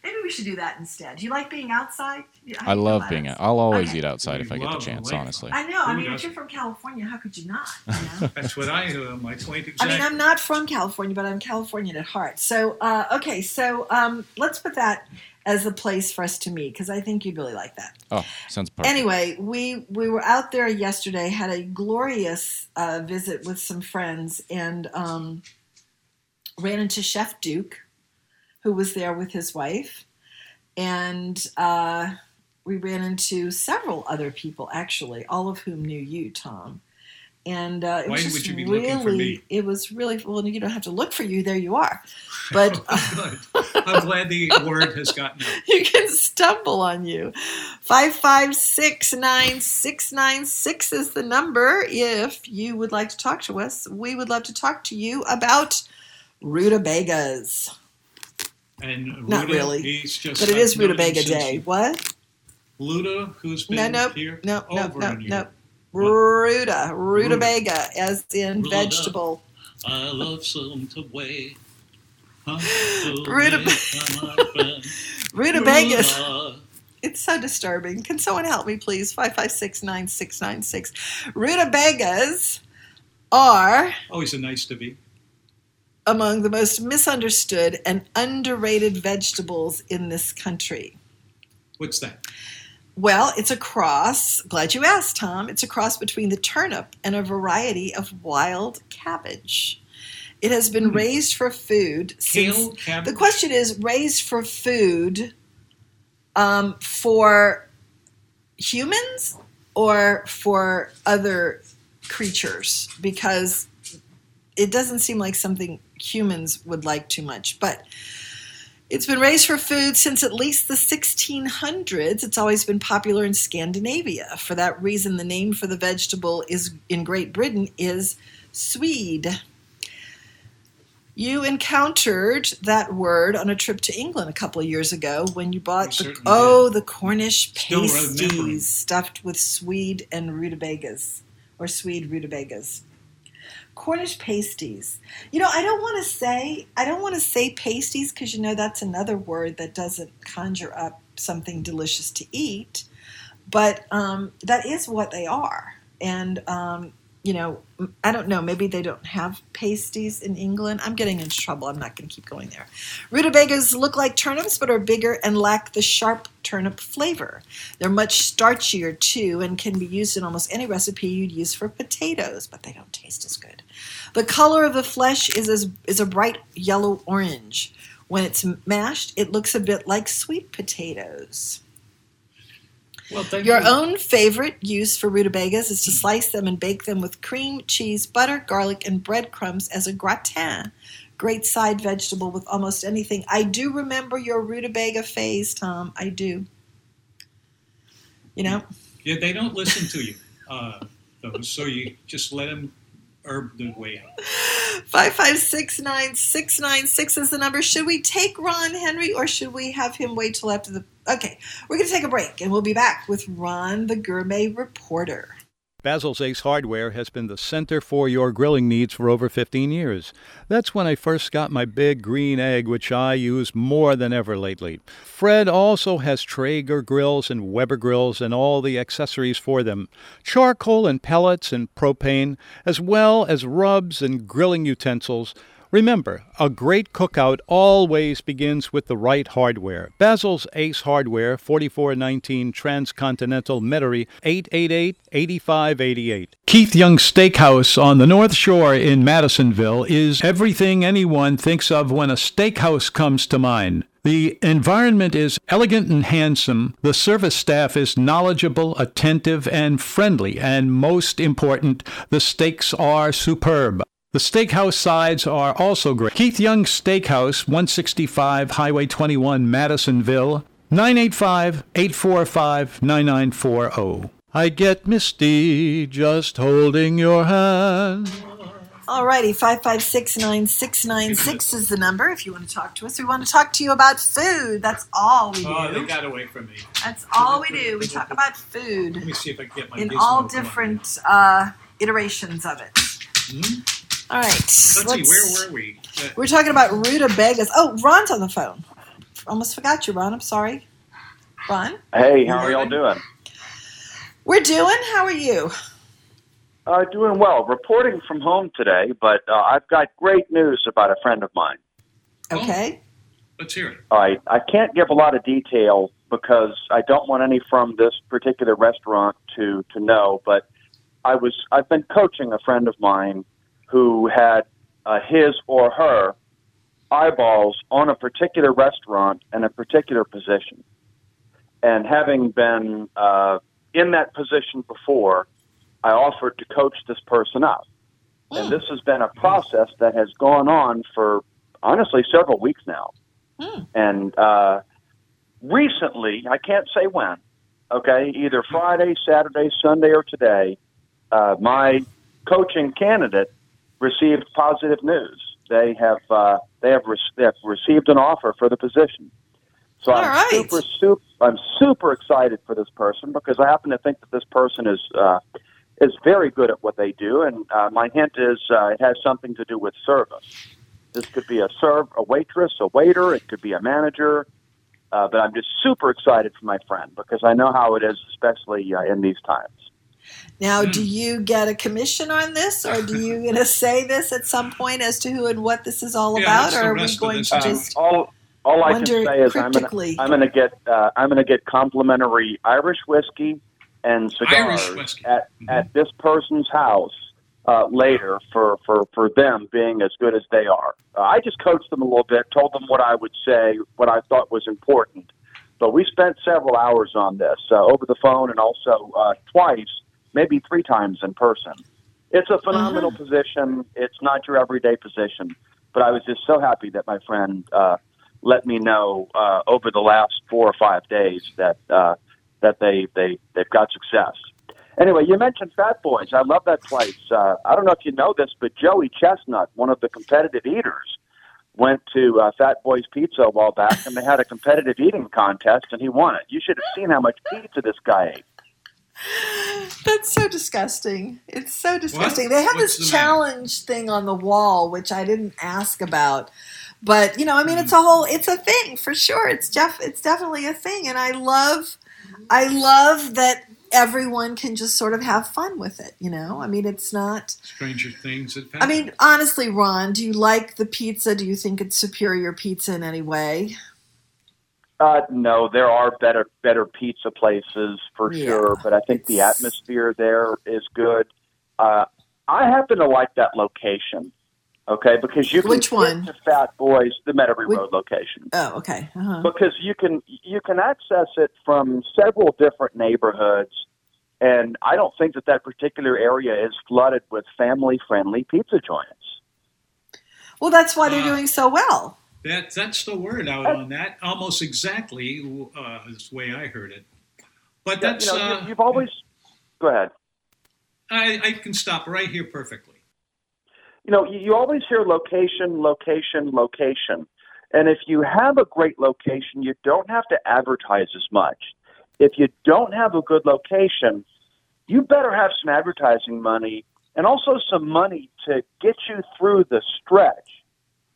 Maybe we should do that instead. Do you like being outside? Yeah, how I love being. about I'll always Okay. eat outside if I get the chance. Honestly, I know. I mean, if you're from California, how could you not? You know? That's what I uh, my point I mean, I'm not from California, but I'm Californian at heart. So, uh, okay, so um, let's put that as a place for us to meet because I think you'd really like that. oh, sounds perfect. Anyway, we we were out there yesterday, had a glorious uh, visit with some friends, and um, ran into Chef Duke, who was there with his wife, and uh, we ran into several other people actually, all of whom knew you, Tom. And uh, it Why was just would you be really, looking for me? it was really well. You don't have to look for you; there you are. But Good. I'm glad the word has gotten out. you can stumble on you. 5569696 is the number if you would like to talk to us. We would love to talk to you about rutabagas. And Not Ruda, really, But it is rutabaga day. What? Luda, who's been No, nope, here nope, nope, over nope, a year. nope. Ruta, rutabaga, as in Ruta. vegetable. I love some to way. Ruta- Rutabagas. It's so disturbing. Can someone help me, please? 5569696. Rutabagas are oh, Always a nice to be. Among the most misunderstood and underrated vegetables in this country. What's that? Well, it's a cross. Glad you asked, Tom. It's a cross between the turnip and a variety of wild cabbage. It has been raised for food since. Kale, cabbage? The question is raised for food um, for humans or for other creatures because it doesn't seem like something humans would like too much. But It's been raised for food since at least the 1600s. It's always been popular in Scandinavia. For that reason, the name for the vegetable is in Great Britain is swede. You encountered that word on a trip to England a couple of years ago when you bought the oh the Cornish pasties stuffed with swede and rutabagas or swede rutabagas. Cornish pasties. You know, I don't want to say I don't want to say pasties because you know that's another word that doesn't conjure up something delicious to eat, but um, that is what they are. And um, you know, I don't know. Maybe they don't have pasties in England. I'm getting into trouble. I'm not going to keep going there. Rutabagas look like turnips, but are bigger and lack the sharp turnip flavor. They're much starchier too, and can be used in almost any recipe you'd use for potatoes, but they don't taste as good. The color of the flesh is as, is a bright yellow orange. When it's mashed, it looks a bit like sweet potatoes. Well, thank Your you. own favorite use for rutabagas is to slice them and bake them with cream, cheese, butter, garlic, and breadcrumbs as a gratin. Great side vegetable with almost anything. I do remember your rutabaga phase, Tom. I do. You know? Yeah, they don't listen to you, uh, those, so you just let them herb their way out. 5569696 is the number. Should we take Ron Henry or should we have him wait till after the. Okay, we're going to take a break and we'll be back with Ron, the gourmet reporter. Basil's Ace Hardware has been the center for your grilling needs for over 15 years. That's when I first got my big green egg, which I use more than ever lately. Fred also has Traeger grills and Weber grills and all the accessories for them charcoal and pellets and propane, as well as rubs and grilling utensils. Remember, a great cookout always begins with the right hardware. Basil's Ace Hardware, 4419 Transcontinental Metairie, 888-8588. Keith Young Steakhouse on the North Shore in Madisonville is everything anyone thinks of when a steakhouse comes to mind. The environment is elegant and handsome. The service staff is knowledgeable, attentive, and friendly. And most important, the steaks are superb. The steakhouse sides are also great. Keith Young Steakhouse, 165 Highway 21, Madisonville, 985 845 9940. I get misty just holding your hand. Alrighty, 5569696 is the number if you want to talk to us. We want to talk to you about food. That's all we do. Oh, they got away from me. That's all we do. We talk about food Let me see if I can get my in all different uh, iterations of it. Hmm? All right. Let's, see, where were we? Uh, We're talking about rutabagas. Oh, Ron's on the phone. Almost forgot you, Ron. I'm sorry. Ron? Hey, how are y'all doing? We're doing. How are you? Uh, doing well. Reporting from home today, but uh, I've got great news about a friend of mine. Okay. Let's hear it. All right, I can't give a lot of detail because I don't want any from this particular restaurant to to know. But I was I've been coaching a friend of mine who had uh, his or her eyeballs on a particular restaurant and a particular position, and having been uh, in that position before, I offered to coach this person up. And this has been a process that has gone on for honestly several weeks now. And uh, recently, I can't say when, okay, either Friday, Saturday, Sunday, or today, uh, my coaching candidate received positive news. They have uh, they have, re- they have received an offer for the position. So All I'm right. super super I'm super excited for this person because I happen to think that this person is uh, is very good at what they do, and uh, my hint is uh, it has something to do with service. This could be a serve, a waitress, a waiter. It could be a manager. Uh, but I'm just super excited for my friend because I know how it is, especially uh, in these times. Now, do you get a commission on this, or do you going to say this at some point as to who and what this is all Yeah, about, or are we going this? to Um, just? all all I can say is I'm gonna. I'm to get uh, I'm going to get complimentary Irish whiskey and cigars Irish whiskey. at at this person's house uh, later for, for for them being as good as they are. Uh, I just coached them a little bit, told them what I would say, what I thought was important. But we spent several hours on this uh, over the phone and also uh, twice, maybe three times in person. It's a phenomenal position. It's not your everyday position, but I was just so happy that my friend uh, let me know uh, over the last four or five days that uh, that they they they've got success. Anyway, you mentioned Fat Boys. I love that place. Uh, I don't know if you know this, but Joey Chestnut, one of the competitive eaters, went to uh, Fat Boys Pizza a while back, and they had a competitive eating contest, and he won it. You should have seen how much pizza this guy ate. That's so disgusting. It's so disgusting. What? They have What's this the challenge thing on the wall, which I didn't ask about. But you know, I mean, it's hmm. a whole, it's a thing for sure. It's Jeff, it's definitely a thing, and I love, I love that everyone can just sort of have fun with it. You know, I mean, it's not. Stranger Things I mean, honestly, Ron, do you like the pizza? Do you think it's superior pizza in any way? Uh, no, there are better better pizza places for Yeah, sure, but I think the atmosphere there is good. Uh, I happen to like that location, okay, because you can Which get one? to Fat Boys, the Metairie Which- Road location, Oh, okay. Uh-huh. because you can you can access it from several different neighborhoods, and I don't think that that particular area is flooded with family friendly pizza joints. Well, that's why they're doing so well. That that's the word out on that. Almost exactly uh, the way I heard it. But Yeah, that's you know, uh, you've always go ahead. I, I can stop right here perfectly. you know, you always hear location, location, location. And if you have a great location, you don't have to advertise as much. If you don't have a good location, you better have some advertising money and also some money to get you through the stretch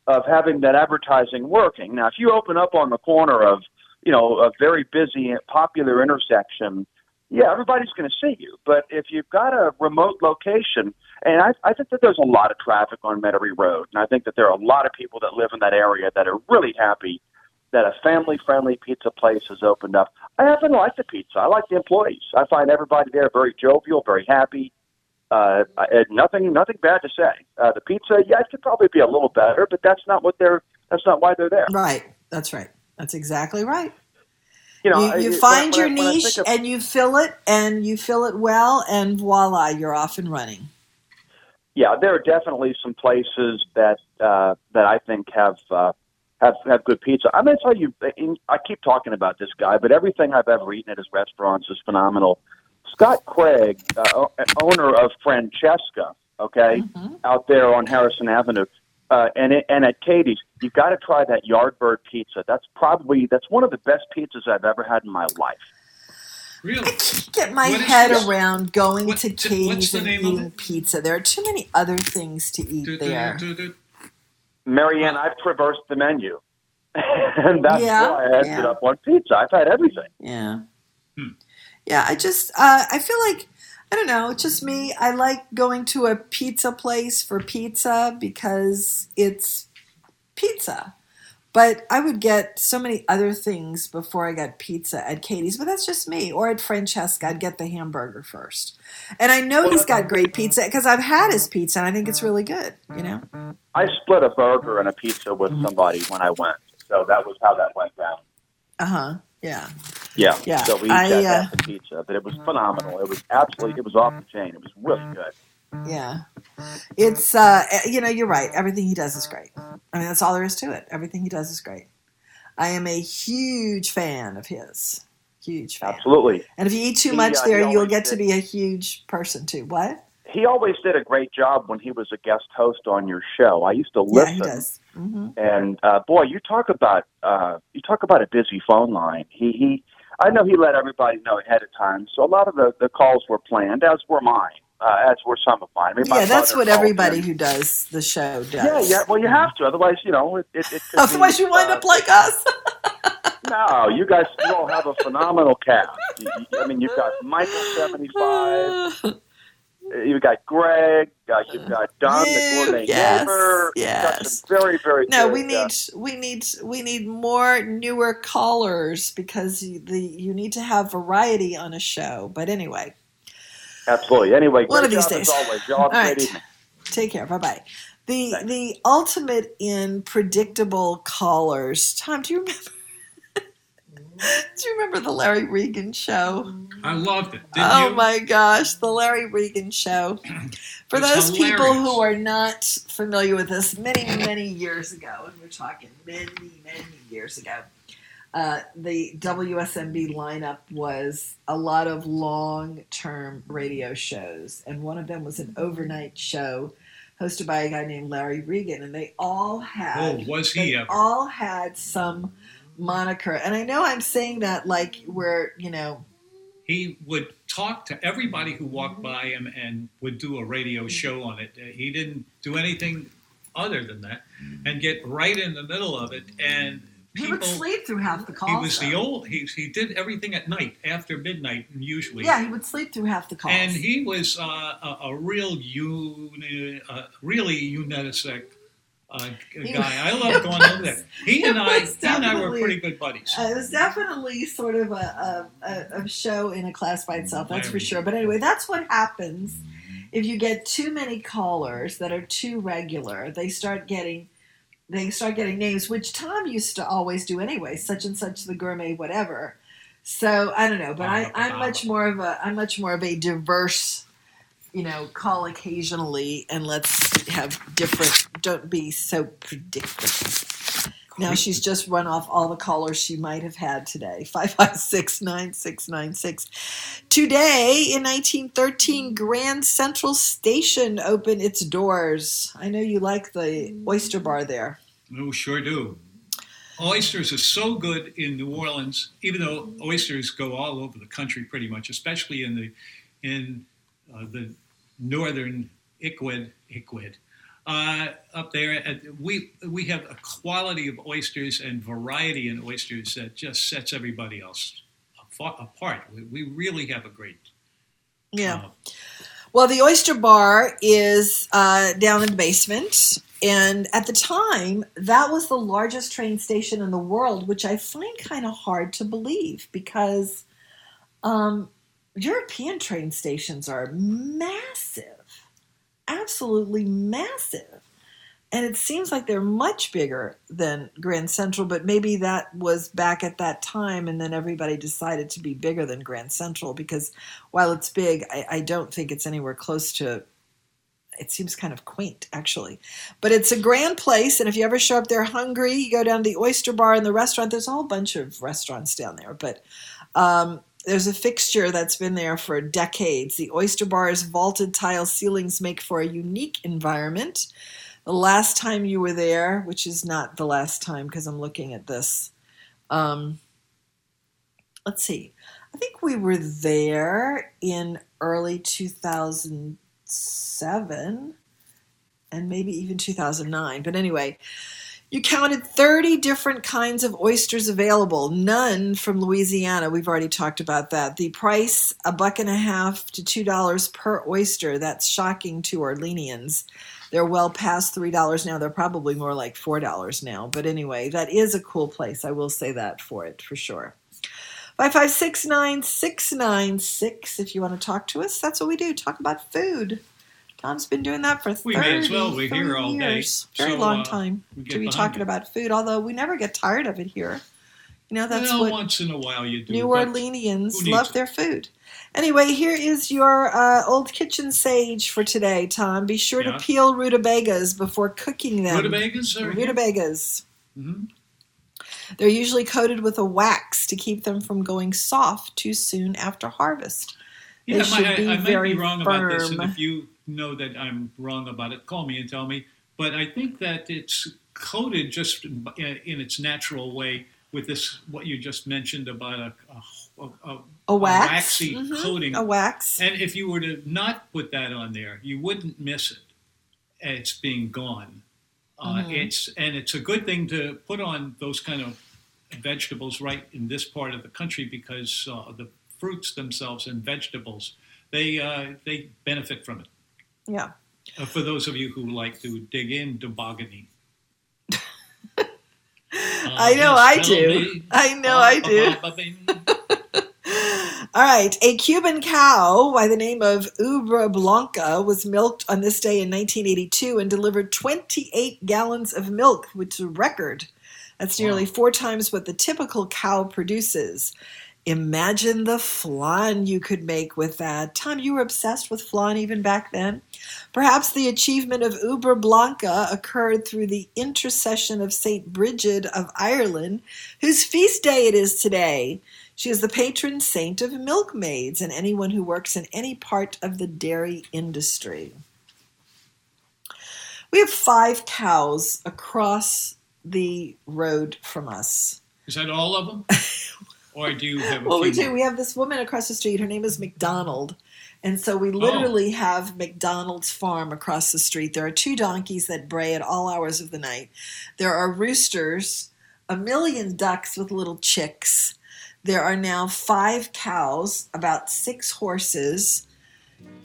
of having that advertising working. Now, if you open up on the corner of, you know, a very busy, popular intersection, yeah, everybody's going to see you. But if you've got a remote location, and I, I think that there's a lot of traffic on Metairie Road, and I think that there are a lot of people that live in that area that are really happy that a family-friendly pizza place has opened up. I happen to like the pizza. I like the employees. I find everybody there very jovial, very happy. Uh, I had nothing, nothing bad to say. Uh, the pizza, yeah, it could probably be a little better, but that's not what they're. That's not why they're there. Right. That's right. That's exactly right. You know, you, you find I- your I niche of- and you fill it and you fill it well and voila you're off and running yeah, there are definitely some places that uh, that I think have uh, have have good pizza. I'm going to tell you, I keep talking about this guy, but everything I've ever eaten at his restaurants is phenomenal. Scot Craig, uh, owner of Francesca, okay, out there on Harrison Avenue, uh, and it, and at Katie's, you've got to try that Yardbird pizza. That's probably that's one of the best pizzas I've ever had in my life. Really? I can't get my What is head this? around going to Katie's the and name eating pizza there are too many other things to eat do, there Marianne, I've traversed the menu, and that's Yeah, why I ended yeah. up on pizza. I've had everything. yeah yeah i just uh, i feel like i don't know it's just me. I like going to a pizza place for pizza because it's pizza. But i would get so many other things before i got pizza at katie's but that's just me. Or at francesca i'd get the hamburger first. And i know he's got great pizza because i've had his pizza and i think it's really good you know? I split a burger and a pizza with somebody when I went, so that was how that went down. uh-huh yeah Yeah, Yeah, So we I, got uh, half the pizza, but it was phenomenal. It was absolutely, it was off the chain. It was really good. Yeah. It's uh you know, you're right. Everything he does is great. I mean, that's all there is to it. Everything he does is great. I am a huge fan of his. Huge fan. Absolutely. And if you eat too He, much uh, there, you'll always get to did. be a huge person too. What? He always did a great job when he was a guest host on your show. I used to listen. Yeah, he does. hmm And uh, boy, you talk about uh, you talk about a busy phone line. He he, I know he let everybody know ahead of time, so a lot of the, the calls were planned, as were mine, uh, as were some of mine. I mean, Yeah, that's what everybody in. who does the show does. Yeah, yeah. Well, you have to, otherwise, you know, it. it, it Otherwise, be, you wind uh, up like us. No, you guys you all have a phenomenal cast. You, you- I mean, you've got Michael seventy five. You've got Greg. Uh, you've got Don, the gourmet yes, neighbor. Yes. very, very No, good, we uh, need we need we need more newer callers because you, the you need to have variety on a show. But anyway, absolutely. Anyway, One of these job days. always. Y'all All right. Take care. Bye bye. The the ultimate in predictable callers. Tom, do you remember? Do you remember the Larry Regan show? I loved it. Didn't oh you? my gosh, the Larry Regan show. For those people who are not familiar with this, many, many years ago, and we're talking many, many years ago, uh, the WSMB lineup was a lot of long term radio shows, and one of them was an overnight show hosted by a guy named Larry Regan, and they all had Oh, was he they ever? all had some moniker. And I know I'm saying that like we're, you know, he would talk to everybody who walked by him and would do a radio show on it. Uh, He didn't do anything other than that and get right in the middle of it. And he would sleep through half the calls. he was the old, he, he did everything at night after midnight usually. Yeah, he would sleep through half the calls. And he was uh, a, a real uni, uh, really unisex uh, guy. I love going over there. He and I, was he and I were pretty good buddies. Uh, it was definitely sort of a, a, a, a show in a class by itself, that's for sure. But anyway, that's what happens if you get too many callers that are too regular. They start getting they start getting names, which Tom used to always do anyway, such and such the gourmet, whatever. So I don't know, but I, I'm much more of a I'm much more of a diverse, you know, call occasionally and let's have different. Don't be so predictable. Now she's just run off all the callers she might have had today. 556 9696. Today in 1913, Grand Central Station opened its doors. I know you like the oyster bar there. Oh, sure do. Oysters are so good in New Orleans, even though oysters go all over the country pretty much, especially in the in uh, the northern Iquid, Iquid, uh, up there. And we we have a quality of oysters and variety in oysters that just sets everybody else apart. We, we really have a great. Yeah. Well, the Oyster Bar is uh, down in the basement. And at the time, that was the largest train station in the world, which I find kind of hard to believe because um, European train stations are massive, absolutely massive. And it seems like they're much bigger than Grand Central, but maybe that was back at that time, and then everybody decided to be bigger than Grand Central because while it's big, I, I don't think it's anywhere close to. It seems kind of quaint, actually. But it's a grand place, and if you ever show up there hungry, you go down to the Oyster Bar and the restaurant. There's a whole bunch of restaurants down there, but um, there's a fixture that's been there for decades. The Oyster Bar's vaulted tile ceilings make for a unique environment. The last time you were there, which is not the last time because I'm looking at this, um, let's see. I think we were there in early 2007 and maybe even 2009. But anyway, you counted 30 different kinds of oysters available, none from Louisiana. We've already talked about that. The price, a buck and a half to $2 per oyster. That's shocking to Orleanians. They're well past $3 now. They're probably more like $4 now. But anyway, that is a cool place. I will say that for it, for sure. 5569696 if you want to talk to us. That's what we do. Talk about food. Tom's been doing that for 30 We may as well. We're here 30 all day. years. Very So, long uh, time to be talking it. about food, although we never get tired of it here. You know, that's well, what once in a while you do. New Orleanians love it? their food. Anyway, here is your uh, old kitchen sage for today, Tom. Be sure Yeah. to peel rutabagas before cooking them. Rutabagas? Rutabagas. Mhm. They're usually coated with a wax to keep them from going soft too soon after harvest. Yeah, they should I, be I might very be wrong about this, and if you know that I'm wrong about it, call me and tell me. But I think that it's coated just in, in its natural way with this what you just mentioned about a a, a, A wax? waxy Mhm, coating, a wax. And if you were to not put that on there, you wouldn't miss it. It's being gone. Uh, Mhm. It's and it's a good thing to put on those kind of vegetables right in this part of the country because uh, the fruits themselves and vegetables they uh, they benefit from it. Yeah. Uh, for those of you who like to dig in into bogany. I know I do. I know I do. All right, a Cuban cow by the name of Ubre Blanca was milked on this day in 1982 and delivered 28 gallons of milk, which is a record. That's nearly four times what the typical cow produces. Imagine the flan you could make with that. Tom, you were obsessed with flan even back then. Perhaps the achievement of Ubre Blanca occurred through the intercession of St. Bridget of Ireland, whose feast day it is today. She is the patron saint of milkmaids and anyone who works in any part of the dairy industry. We have five cows across the road from us. Is that all of them? or do you have a Well, we few do. We have this woman across the street. Her name is McDonald. And so we oh. literally have McDonald's farm across the street. There are two donkeys that bray at all hours of the night. There are roosters, a million ducks with little chicks. There are now five cows, about six horses,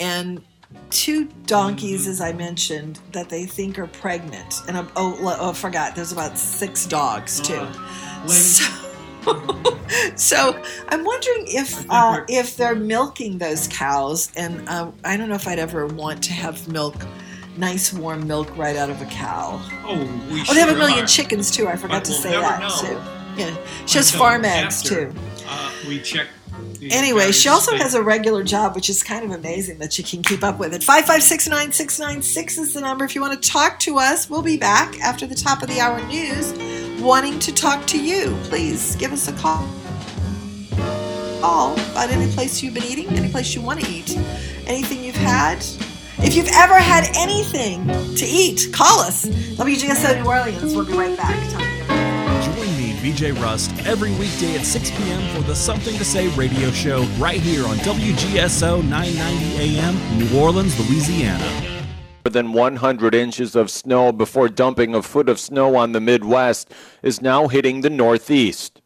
and two donkeys, mm-hmm. as I mentioned, that they think are pregnant. And oh, oh, I forgot. There's about six dogs too. Uh, so, so I'm wondering if uh, if they're milking those cows, and uh, I don't know if I'd ever want to have milk, nice warm milk right out of a cow. Oh, we Oh, they have a million are. chickens too. I forgot But to we'll say that know too. Yeah, she has farm eggs after, too. Uh, we check. Anyway, she also has a regular job, which is kind of amazing that she can keep up with it. 5569696 is the number if you want to talk to us. We'll be back after the top of the hour news wanting to talk to you. Please give us a call. Call about any place you've been eating, any place you want to eat, anything you've had. If you've ever had anything to eat, call us. WGSO New Orleans. We'll be right back. VJ Rust, every weekday at 6 p.m. for the Something to Say radio show right here on WGSO 990 AM, New Orleans, Louisiana. More than 100 inches of snow before dumping a foot of snow on the Midwest is now hitting the Northeast.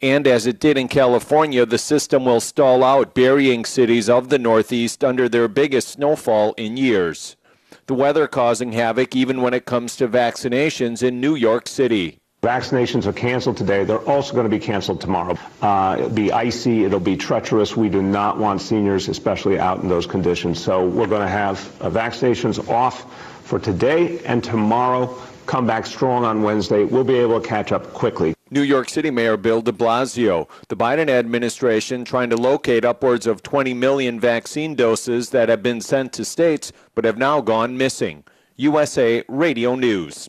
And as it did in California, the system will stall out, burying cities of the Northeast under their biggest snowfall in years. The weather causing havoc even when it comes to vaccinations in New York City. Vaccinations are canceled today. They're also going to be canceled tomorrow. Uh, it'll be icy. It'll be treacherous. We do not want seniors, especially out in those conditions. So we're going to have uh, vaccinations off for today and tomorrow. Come back strong on Wednesday. We'll be able to catch up quickly. New York City Mayor Bill de Blasio. The Biden administration trying to locate upwards of 20 million vaccine doses that have been sent to states but have now gone missing. USA Radio News.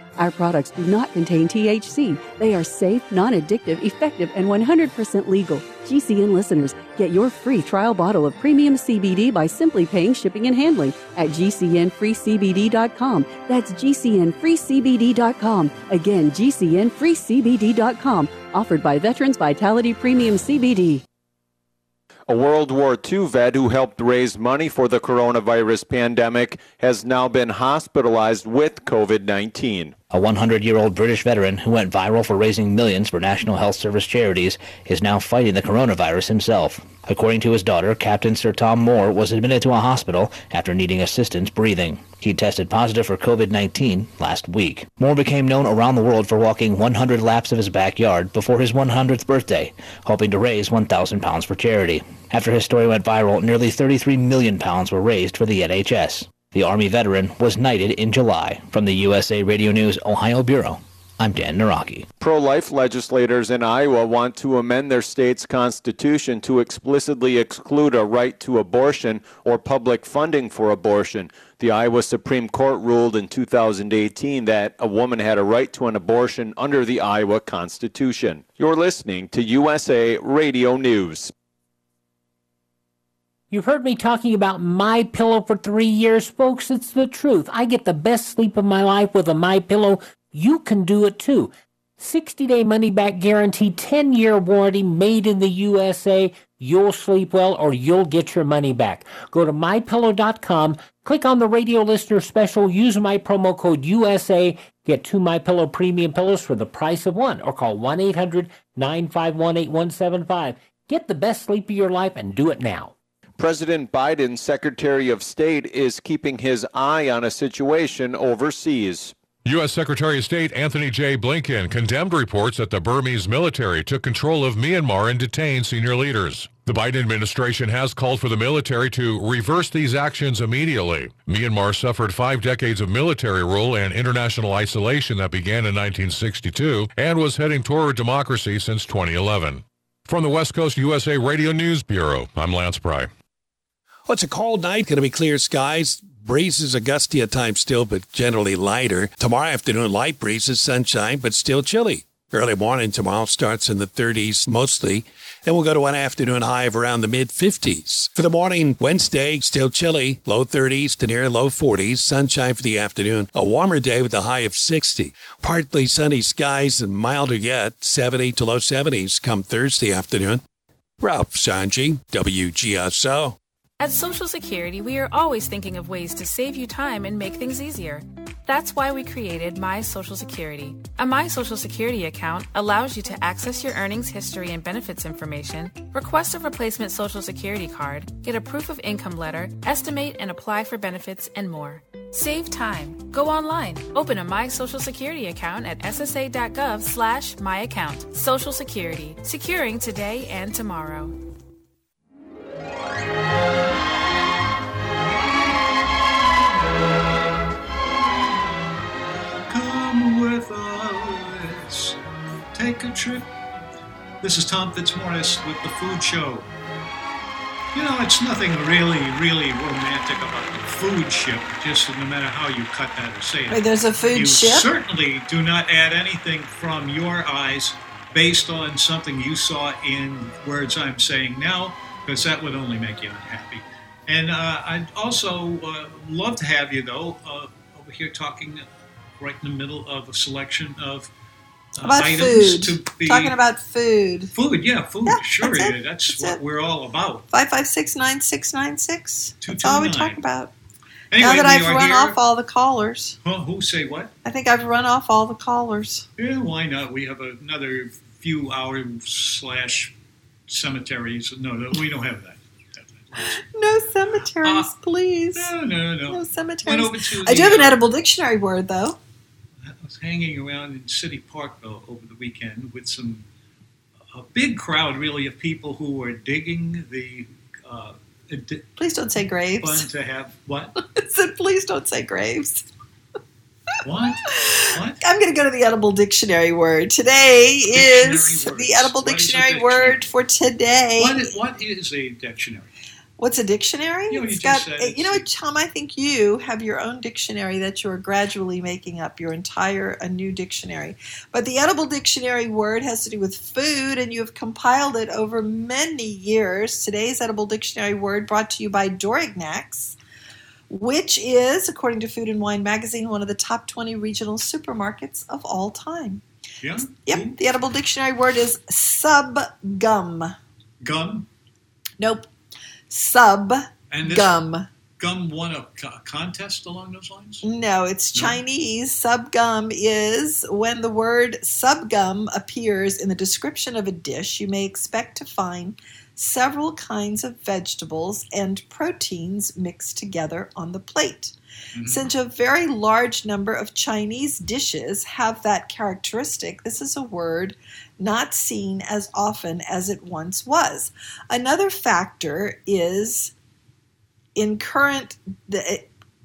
Our products do not contain THC. They are safe, non addictive, effective, and 100% legal. GCN listeners, get your free trial bottle of premium CBD by simply paying shipping and handling at GCNFreeCBD.com. That's GCNFreeCBD.com. Again, GCNFreeCBD.com. Offered by Veterans Vitality Premium CBD. A World War II vet who helped raise money for the coronavirus pandemic has now been hospitalized with COVID 19. A 100 year old British veteran who went viral for raising millions for National Health Service charities is now fighting the coronavirus himself. According to his daughter, Captain Sir Tom Moore was admitted to a hospital after needing assistance breathing. He tested positive for COVID 19 last week. Moore became known around the world for walking 100 laps of his backyard before his 100th birthday, hoping to raise £1,000 for charity. After his story went viral, nearly £33 million were raised for the NHS. The Army veteran was knighted in July. From the USA Radio News Ohio Bureau, I'm Dan Naraki. Pro life legislators in Iowa want to amend their state's constitution to explicitly exclude a right to abortion or public funding for abortion. The Iowa Supreme Court ruled in 2018 that a woman had a right to an abortion under the Iowa Constitution. You're listening to USA Radio News. You've heard me talking about my pillow for three years, folks. It's the truth. I get the best sleep of my life with a my pillow. You can do it too. 60 day money back guarantee, 10 year warranty, made in the USA. You'll sleep well or you'll get your money back. Go to mypillow.com, click on the radio listener special, use my promo code USA, get two My Pillow premium pillows for the price of one, or call 1 800 951 8175. Get the best sleep of your life and do it now. President Biden's Secretary of State is keeping his eye on a situation overseas. U.S. Secretary of State Antony J. Blinken condemned reports that the Burmese military took control of Myanmar and detained senior leaders. The Biden administration has called for the military to reverse these actions immediately. Myanmar suffered five decades of military rule and international isolation that began in 1962 and was heading toward democracy since 2011. From the West Coast USA Radio News Bureau, I'm Lance Pry. Well, it's a cold night, going to be clear skies. Breezes are gusty at times still, but generally lighter. Tomorrow afternoon, light breezes, sunshine, but still chilly. Early morning tomorrow starts in the 30s mostly. Then we'll go to an afternoon high of around the mid 50s. For the morning, Wednesday, still chilly, low 30s to near low 40s. Sunshine for the afternoon. A warmer day with a high of 60. Partly sunny skies and milder yet, 70 to low 70s come Thursday afternoon. Ralph Sanji, WGSO. At Social Security, we are always thinking of ways to save you time and make things easier. That's why we created My Social Security. A My Social Security account allows you to access your earnings history and benefits information, request a replacement Social Security card, get a proof of income letter, estimate and apply for benefits, and more. Save time. Go online. Open a My Social Security account at ssa.gov slash my. Social Security. Securing today and tomorrow. Us. Take a trip. This is Tom Fitzmaurice with the Food Show. You know, it's nothing really, really romantic about the food ship, just no matter how you cut that or say it. Wait, there's a food you ship? certainly do not add anything from your eyes based on something you saw in words I'm saying now, because that would only make you unhappy. And uh, I'd also uh, love to have you, though, uh, over here talking right in the middle of a selection of about items food. to be Talking about food. food. Yeah, food. Yeah, sure, that's yeah, that's, That's what it. we're all about. Five five six nine six nine six. That's all we talk about. Anyway, now that I've run here- off all the callers, Huh, who say what? I think I've run off all the callers. Yeah, why not? We have another few hours slash cemeteries. No, no, we don't have that. No cemeteries, please. No, no, no. No cemeteries. I do have an uh, edible dictionary word, though. Was hanging around in City Park uh, over the weekend with some a big crowd, really, of people who were digging the. Uh, di- Please don't say graves. fun to have what? I said, please don't say graves. What? What? I'm going to go to the edible dictionary word. Today is Dictionary the edible What is a dictionary dictionary? word for today. What is, what is a dictionary? What's a dictionary? You It's got, said eh, you know what, Tom? I think you have your own dictionary that you are gradually making up, your entire a new dictionary. But the edible dictionary word has to do with food, and you have compiled it over many years. Today's edible dictionary word brought to you by Dorignac's, which is, according to Food and Wine Magazine, one of the top 20 regional supermarkets of all time. Yeah. Yep, the edible dictionary word is sub gum. Gum. Nope. Sub And gum. gum won a co- contest along those lines. No, it's Chinese. Sub gum is when the word sub gum appears in the description of a dish, you may expect to find several kinds of vegetables and proteins mixed together on the plate. Mm-hmm. Since a very large number of Chinese dishes have that characteristic, this is a word not seen as often as it once was. Another factor is in current the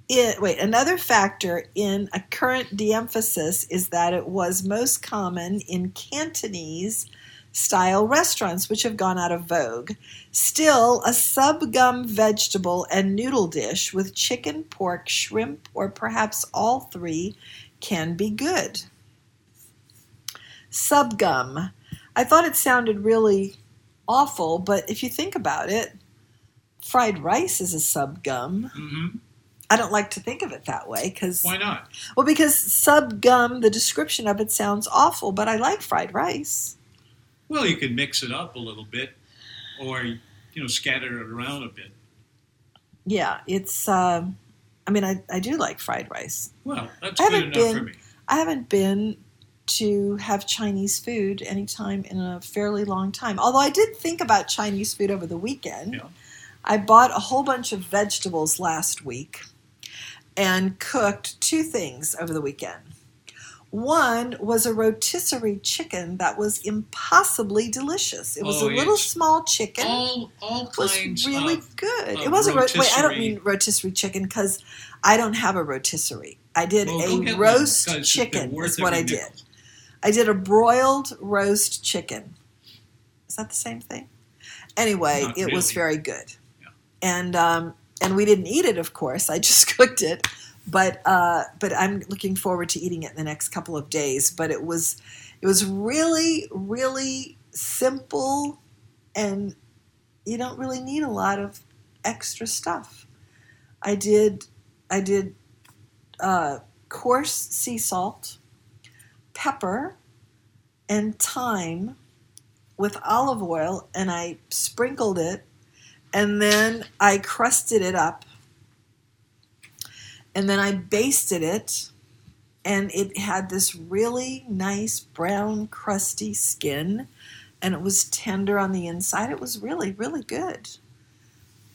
it, wait another factor in a current de-emphasis is that it was most common in cantonese style restaurants which have gone out of vogue still a subgum vegetable and noodle dish with chicken pork shrimp or perhaps all three can be good subgum i thought it sounded really awful but if you think about it fried rice is a sub gum. Mm-hmm. I don't like to think of it that way because Why not? well because sub gum the description of it sounds awful, but I like fried rice. Well, you can mix it up a little bit, or you know, scatter it around a bit. Yeah, it's. Um, I mean, I, I do like fried rice. Well, that's I good haven't enough been. for me. I haven't been to have Chinese food anytime in a fairly long time. Although I did think about Chinese food over the weekend. I bought a whole bunch of vegetables last week and cooked two things over the weekend. One was a rotisserie chicken that was impossibly delicious. It was Oh, a little small chicken. All all It was kinds really of, good. of it wasn't ro- wait. I don't rotisserie. mean rotisserie chicken because I don't have a rotisserie. I did Well, a roast chicken. Is what I did. I did a broiled roast chicken. Is that the same thing? Anyway, Not it was very good, and um, and we didn't eat it, of course. I just cooked it, but uh, but I'm looking forward to eating it in the next couple of days. But it was it was really really simple, and you don't really need a lot of extra stuff. I did I did uh, coarse sea salt, pepper, and thyme with olive oil, and I sprinkled it, and then I crusted it up, and then I basted it, and it had this really nice brown crusty skin, and it was tender on the inside. It was really really good.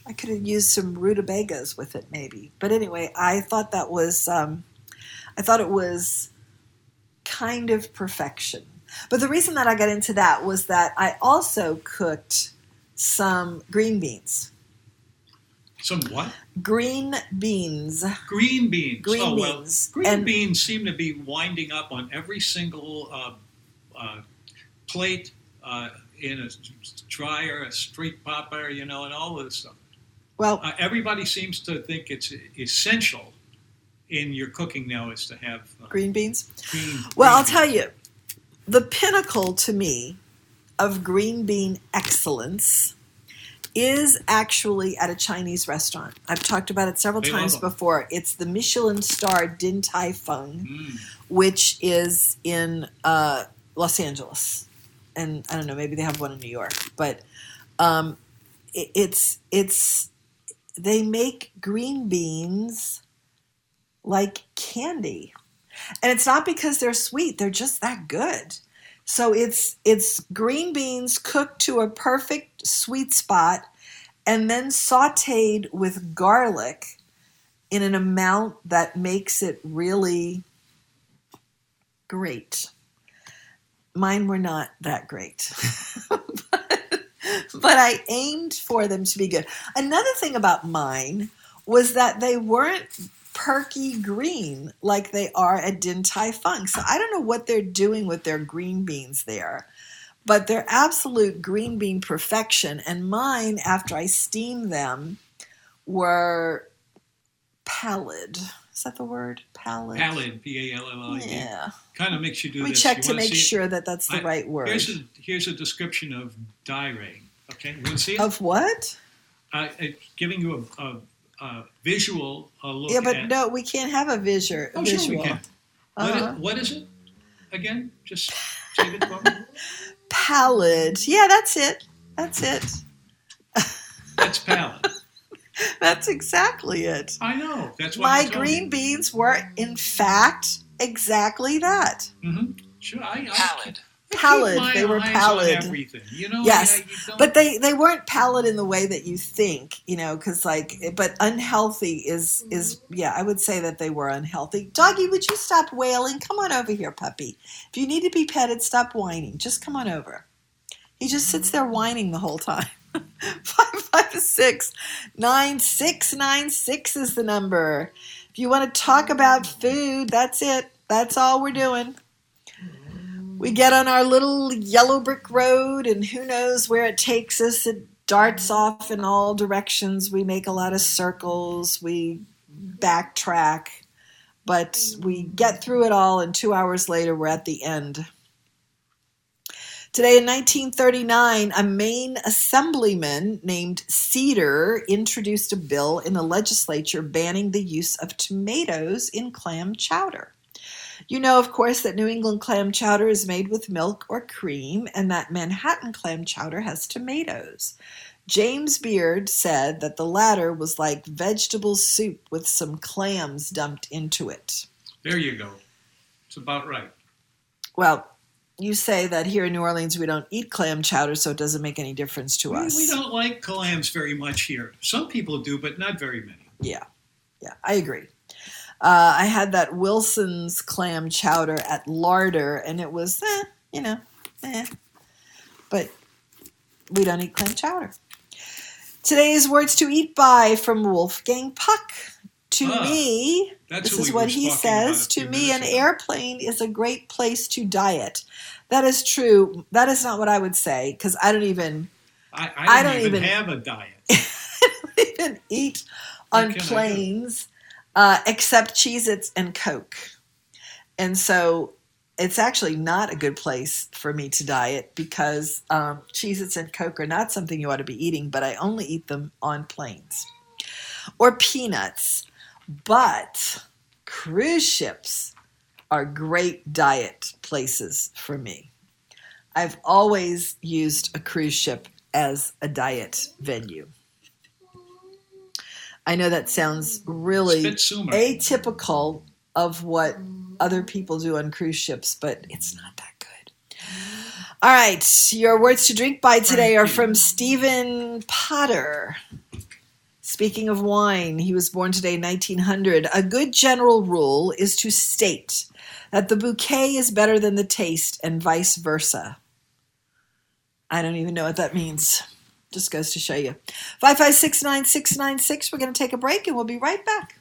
I could have used some rutabagas with it, maybe. But anyway, I thought that was, um, I thought it was kind of perfection. But the reason that I got into that was that I also cooked some green beans. Some what? Green beans. Green beans. Green oh, well, beans. green And- beans seem to be winding up on every single uh, uh, plate uh, in a dryer, a street popper, you know, and all of this stuff. Well, uh, everybody seems to think it's essential in your cooking now is to have uh, Green beans? green. Well, I'll green tell you, the pinnacle to me of green bean excellence is actually at a Chinese restaurant. I've talked about it several They times before. It's the Michelin star Din Tai Fung, Mm. which is in uh, Los Angeles. And I don't know, maybe they have one in New York, but um, it, it's it's they make green beans like candy. And it's not because they're sweet they're just that good. So it's it's green beans cooked to a perfect sweet spot and then sautéed with garlic in an amount that makes it really great. Mine were not that great but I aimed for them to be good. Another thing about mine was that they weren't perky green like they are at Din Tai Fung. So I don't know what they're doing with their green beans there, but they're absolute green bean perfection. And mine, after I steamed them, were pallid. Is that the word? Pallid. Pallid, P A L L I D. Yeah. Kind of makes you do Let me this. check You to make see it? sure that that's the I- right word. Here's a, here's a description of diarrhea. Okay, you want to see it? Of what? Uh, giving you a, a, a visual a look Yeah, but at. no, we can't have a visual. Oh, sure visual. we can. What is- Uh-huh. what is it again? Just say it for me. Pallid. Yeah, that's it. That's it. That's pallid. That's exactly it. I know. That's why My green you. beans were, in fact, exactly that. Mm-hmm. Sure, I, I pallid. Pallid. They were pallid. everything. You know. yes, I- but they they weren't pallid in the way that you think, you know, because like, eh, but unhealthy is is mm-hmm. yeah, I would say that they were unhealthy. Doggy, would you stop wailing? Come on over here, puppy. If you need to be petted, stop whining. Just come on over. He just sits there mm-hmm. whining the whole time. five five six nine six nine six is the number. If you want to talk about mm-hmm. food, that's it. That's all we're doing. We get on our little yellow brick road, and who knows where it takes us. It darts off in all directions. We make a lot of circles. We backtrack, but we get through it all, and two hours later, we're at the end. Today in 1939, a Maine assemblyman named Cedar introduced a bill in the legislature banning the use of tomatoes in clam chowder. You know, of course, that New England clam chowder is made with milk or cream, and that Manhattan clam chowder has tomatoes. James Beard said that the latter was like vegetable soup with some clams dumped into it. There you go. It's about right. Well, you say that here in New Orleans we don't eat clam chowder, so it doesn't make any difference to us. we don't like clams very much here. Some people do, but not very many. Yeah, yeah, I agree. Uh, I had that Wilson's clam chowder at Larder, and it was, eh, you know, eh. But we don't eat clam chowder. Today's words to eat by from Wolfgang Puck. To Ah, me, that's this is what he says. To me, an ago. airplane is a great place to diet. That is true. That is not what I would say because I don't even I, I I, don't, don't even, even- have a diet. I don't even eat on planes uh, except Cheez Its and Coke. And so it's actually not a good place for me to diet because um, Cheez Its and Coke are not something you ought to be eating, but I only eat them on planes. Or peanuts. But cruise ships are great diet places for me. I've always used a cruise ship as a diet venue. I know that sounds really atypical of what other people do on cruise ships, but it's not that good. All right, your words to drink by today are from Stephen Potter. Speaking of wine, he was born today 1900. A good general rule is to state that the bouquet is better than the taste and vice versa. I don't even know what that means. Just goes to show you. 5569696. We're going to take a break and we'll be right back.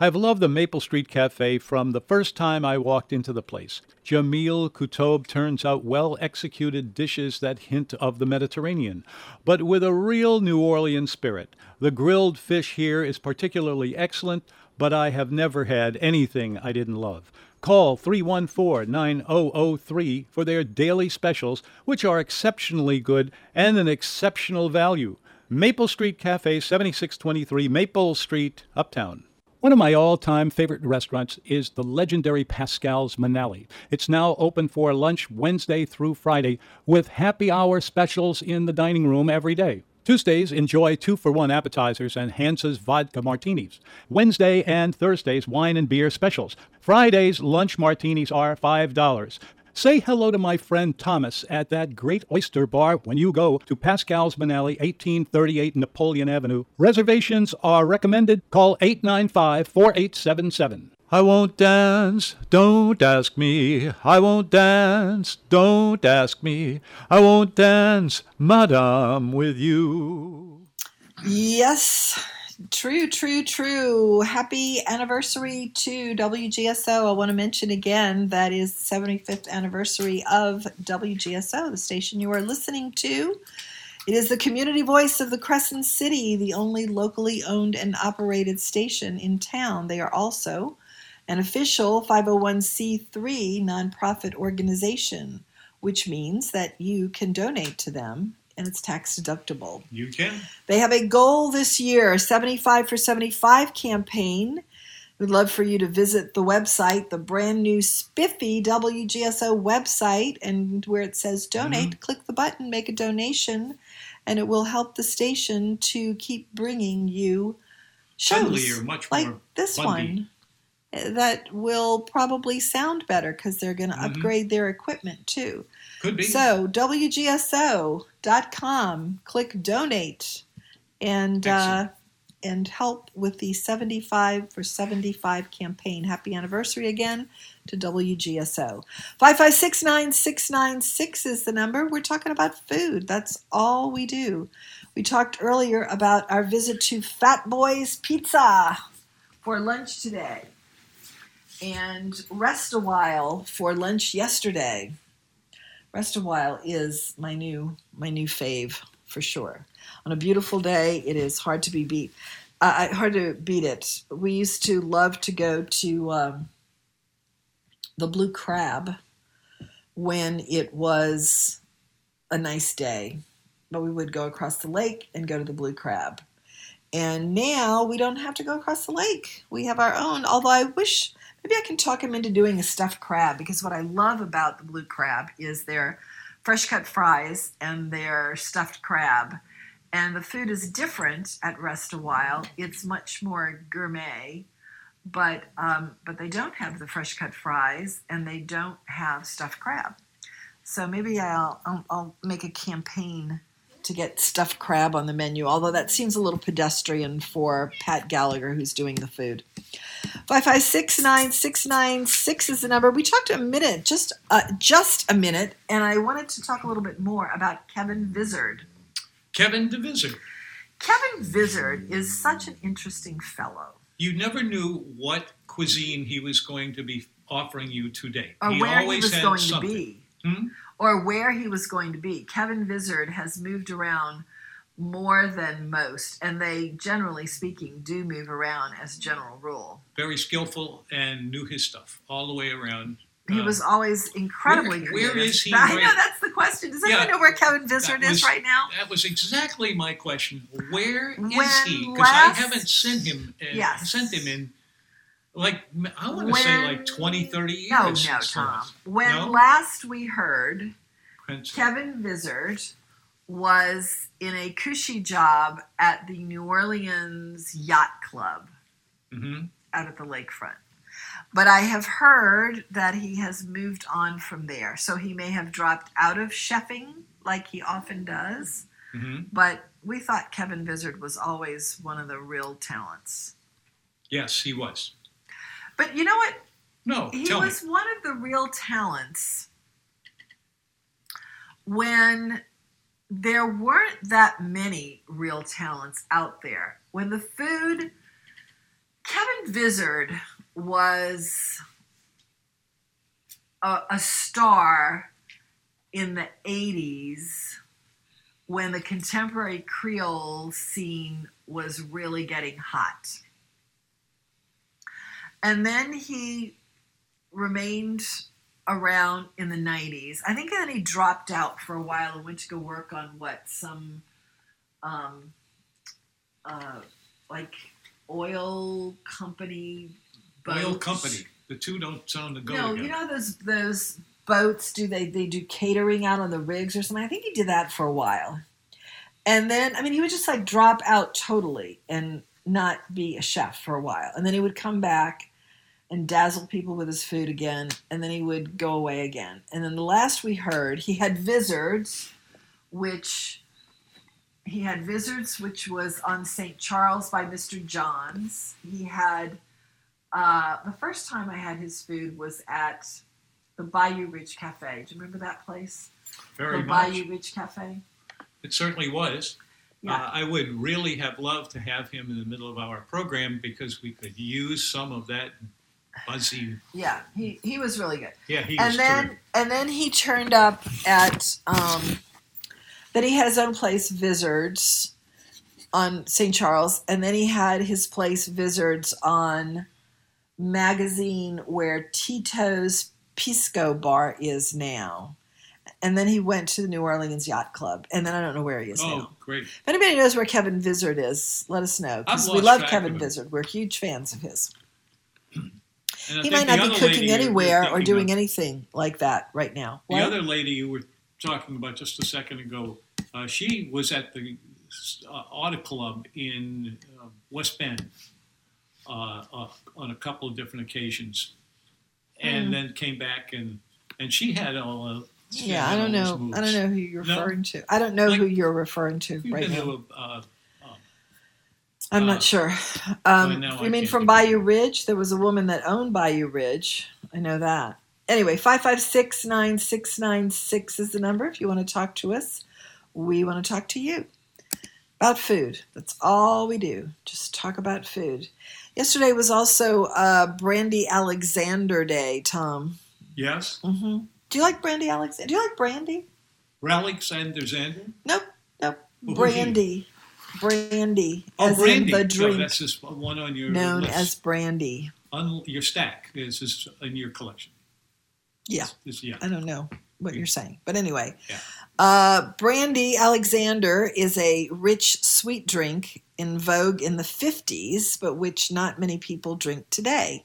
I've loved the Maple Street Cafe from the first time I walked into the place. Jamil Kutob turns out well executed dishes that hint of the Mediterranean, but with a real New Orleans spirit. The grilled fish here is particularly excellent, but I have never had anything I didn't love. Call 314 9003 for their daily specials, which are exceptionally good and an exceptional value. Maple Street Cafe, 7623 Maple Street, Uptown. One of my all time favorite restaurants is the legendary Pascal's Manale. It's now open for lunch Wednesday through Friday with happy hour specials in the dining room every day. Tuesdays, enjoy two for one appetizers and Hans's vodka martinis. Wednesday and Thursdays, wine and beer specials. Fridays, lunch martinis are $5. Say hello to my friend Thomas at that great oyster bar when you go to Pascal's Manale, 1838 Napoleon Avenue. Reservations are recommended. Call 895 4877. I won't dance, don't ask me. I won't dance, don't ask me. I won't dance, madame, with you. Yes, true, true, true. Happy anniversary to WGSO. I want to mention again that is the 75th anniversary of WGSO, the station you are listening to. It is the community voice of the Crescent City, the only locally owned and operated station in town. They are also an official 501c3 nonprofit organization, which means that you can donate to them and it's tax deductible. You can. They have a goal this year, a 75 for 75 campaign. We'd love for you to visit the website, the brand new spiffy WGSO website, and where it says mm-hmm. donate, click the button, make a donation, and it will help the station to keep bringing you shows much like this one that will probably sound better because they're going to upgrade their equipment too. Could be. So WGSO.com, click donate, and uh, and help with the 75 for 75 campaign. Happy anniversary again to WGSO. 5569696 is the number. We're talking about food. That's all we do. We talked earlier about our visit to Fat Boys Pizza for lunch today and Rest a While for lunch yesterday. Rest a While is my new my new fave for sure. On a beautiful day, it is hard to be beat. Uh, hard to beat it. We used to love to go to um, the Blue Crab when it was a nice day, but we would go across the lake and go to the Blue Crab. And now we don't have to go across the lake. We have our own. Although I wish maybe I can talk him into doing a stuffed crab because what I love about the Blue Crab is their fresh cut fries and their stuffed crab. And the food is different at Rest a While. It's much more gourmet, but um, but they don't have the fresh cut fries and they don't have stuffed crab. So maybe I'll, I'll, I'll make a campaign to get stuffed crab on the menu, although that seems a little pedestrian for Pat Gallagher, who's doing the food. 5569696 is the number. We talked a minute, just uh, just a minute, and I wanted to talk a little bit more about Kevin Vizard. Kevin the Vizard. Kevin Vizard is such an interesting fellow. You never knew what cuisine he was going to be offering you today. Or he where he was going something. to be. Hmm? or where he was going to be. Kevin Vizard has moved around more than most, and they, generally speaking, do move around as a general rule. Very skillful and knew his stuff all the way around. He Uh, was always incredibly where- where is he I right- know that's the question. Does anyone Yeah, know where Kevin Vizard that is right now? That was exactly my question. Where is When he? Because I haven't sent him. Uh, Yes. Sent him in. Like I want to say, like 20, 30 years. No, no, Tom. When No? last we heard, Prince- Kevin Vizard was in a cushy job at the New Orleans Yacht Club. Mhm. out at the lakefront. But I have heard that he has moved on from there. So he may have dropped out of chefing like he often does. Mhm. But we thought Kevin Vizard was always one of the real talents. Yes, he was. But you know what? No, he was me. one of the real talents when there weren't that many real talents out there. When the food, Kevin Vizard was a, a star in the 80s when the contemporary Creole scene was really getting hot. And then he remained around in the 90s. I think then he dropped out for a while and went to go work on what some um, uh, like oil company Oil company. The two don't sound to go No, together. you know those those boats do they they do catering out on the rigs or something. I think he did that for a while. And then I mean he would just like drop out totally and not be a chef for a while. And then he would come back and dazzle people with his food again and then he would go away again. And then the last we heard, he had Vizards which he had Vizards which was on St. Charles by Mr. Johns. He had uh, the first time I had his food was at the Bayou Ridge Cafe. Do you remember that place? Very the much. Bayou Ridge Cafe. It certainly was. Yeah. Uh, I would really have loved to have him in the middle of our program because we could use some of that buzzy. Yeah, he, he was really good. Yeah, he and then terrific. and then he turned up at um, then he had his own place, Vizards, on St. Charles, and then he had his place, Vizards, on Magazine, where Tito's Pisco Bar is now. And then he went to the New Orleans Yacht Club, and then I don't know where he is Oh, now. great. If anybody knows where Kevin Vizard is, let us know because we love Kevin. Vizard. We're huge fans of his. He might not be cooking lady you were anywhere or doing of- anything like that right now. The What? other lady you were talking about just a second ago, uh, she was at the uh, Auto Club in uh, West Bend uh, uh, on a couple of different occasions, and Hmm. then came back and and she had all. Uh, yeah, I don't know. I don't know who you're No? referring to. I don't know who you're referring to right now. to a, uh, I'm uh, not sure. Um, I you mean from Bayou Ridge? There was a woman that owned Bayou Ridge. I know that. Anyway, 556 9696 is the number if you want to talk to us. We want to talk to you about food. That's all we do. Just talk about food. Yesterday was also uh, Brandy Alexander Day, Tom. yes, hmm Do you like Brandy Alexander? Do you like Brandy? Alexander Zander. Nope, nope. Well. Brandy. Brandy. Oh, as brandy. in the drink. that's just one on your known list. as brandy. on your stack. Is is in your collection. Yeah. Is- yeah. I don't know what you're saying, but anyway, Yeah. Uh, brandy Alexander is a rich sweet drink in vogue in the 50s, but which not many people drink today.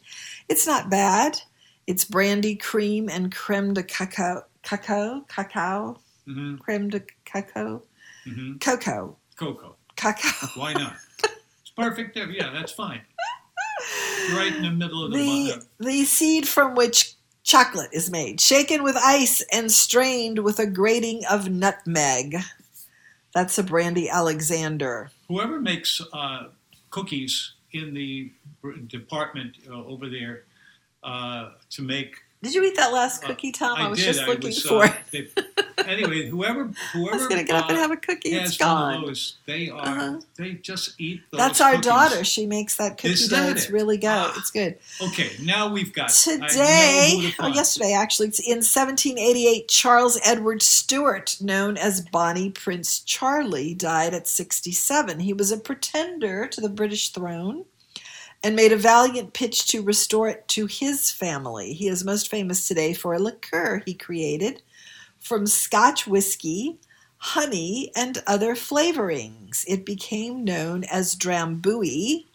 It's not bad. It's brandy, cream, and creme de cacao. Cacao? Cacao? Mhm. Creme de cacao? Mhm. Cocoa. Cocoa. Cacao. Why not? It's perfect. There. Yeah, that's fine. Right in the middle of the, The, the seed from which chocolate is made, shaken with ice and strained with a grating of nutmeg. That's a brandy Alexander. Whoever makes uh, cookies in the department uh, over there uh, to make Did you eat that last cookie, Tom? I, was did. just I looking was, for uh, it. they- anyway, whoever whoever I was gonna get up and uh, have a cookie. it's gone. those, they are Uh-huh. they just eat. Those That's our cookies. daughter. She makes that cookie Is dough. that It's it? really good. It's good. Okay, now we've got Today, or yesterday actually, it's in 1788, Charles Edward Stuart, known as Bonnie Prince Charlie, died at 67. He was a pretender to the British throne and made a valiant pitch to restore it to his family. He is most famous today for a liqueur he created from Scotch whiskey, honey, and other flavorings. It became known as Drambuie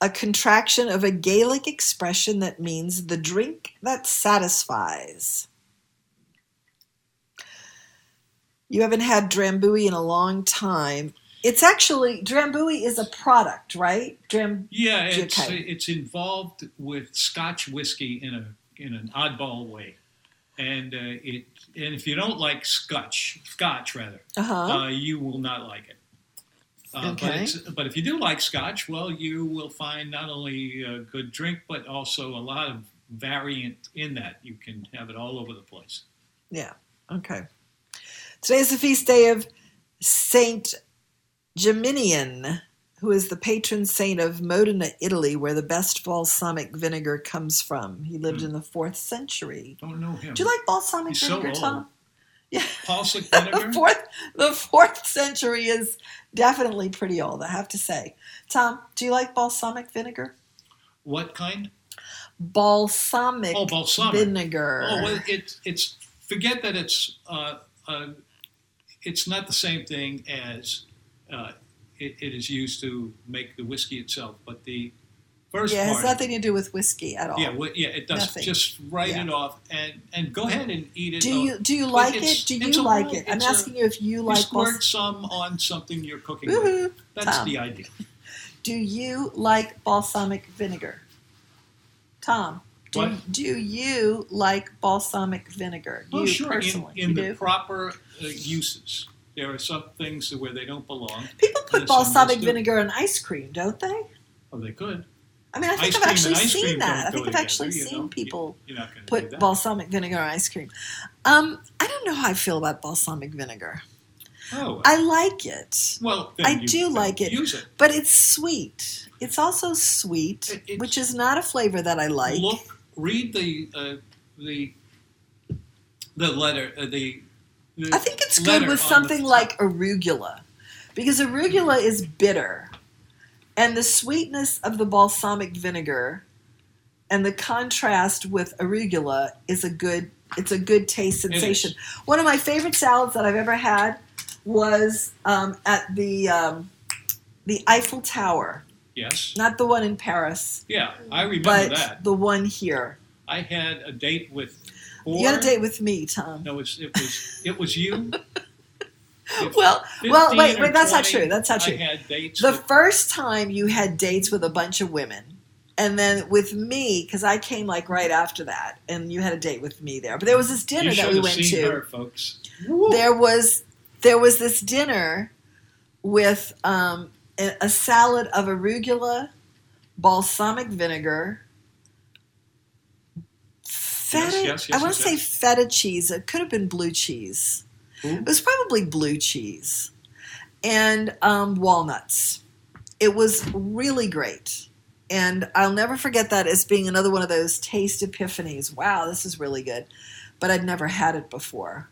a contraction of a Gaelic expression that means the drink that satisfies. You haven't had Drambuie in a long time. It's actually Drambuie is a product, right? Dram Yeah, it's Okay. it's involved with Scotch whiskey in a in an oddball way, and uh, it and if you don't like Scotch, Scotch rather, Uh-huh. uh, you will not like it. Uh, but, Okay. it's, but if you do like Scotch, well, you will find not only a good drink, but also a lot of variant in that. You can have it all over the place. Yeah. Okay. Today is the feast day of Saint Geminian, who is the patron saint of Modena, Italy, where the best balsamic vinegar comes from. He lived in the fourth century. Don't know him. Do you like balsamic He's vinegar, old. Tom? Yeah. Balsamic vinegar. the fourth the fourth century is definitely pretty old, I have to say. Tom, do you like balsamic vinegar? What kind? Balsamic, Oh, balsamic vinegar. Oh, well, it's it's forget that it's uh, uh, it's not the same thing as uh, it, it is used to make the whiskey itself, but the first yeah, it has part. nothing to do with whiskey at all. yeah, well, yeah, it does. Nothing. Just write Yeah. it off and and go ahead and eat it. Do you do you like it? Do you like little- it? I'm it's a- asking you if you you like squirt bals- some on something you're cooking with. That's Tom. the idea. Do you like balsamic vinegar? Tom, do, What? do you like balsamic vinegar? Oh, you sure. In, personally. in you the do? proper uh, uses, there are some things where they don't belong. People put balsamic vinegar in ice cream, don't they? Oh, they could. I mean, I think Ice I've actually seen that. I think I've together, actually you seen people You're not going to do put balsamic vinegar in ice cream. Um, I don't know how I feel about balsamic vinegar. Oh, I like it. well, I you- do like it, Use it. but it's sweet. It's also sweet, which is not a flavor that I like. Look, read the uh, the the letter. Uh, the I think it's good with something the- like arugula, because arugula is bitter, and the sweetness of the balsamic vinegar, and the contrast with arugula is a good. It's a good taste sensation. One of my favorite salads that I've ever had was um, at the um, the Eiffel Tower, Yes. not the one in Paris, Yeah, I remember but that. the one here. I had a date with. You had a date with me, Tom. No, it was it was it was you. Well, well, wait, wait. That's not true. That's not true. I had dates. the with, first time you had dates with a bunch of women and then with me because i came like right after that and you had a date with me there but there was this dinner that we went to her, folks. there was there was this dinner with um, a salad of arugula balsamic vinegar feta yes, yes, i want yes, to say yes. feta cheese it could have been blue cheese it was probably blue cheese and um, walnuts. It was really great. And I'll never forget that as being another one of those taste epiphanies. Wow, this is really good. But I'd never had it before.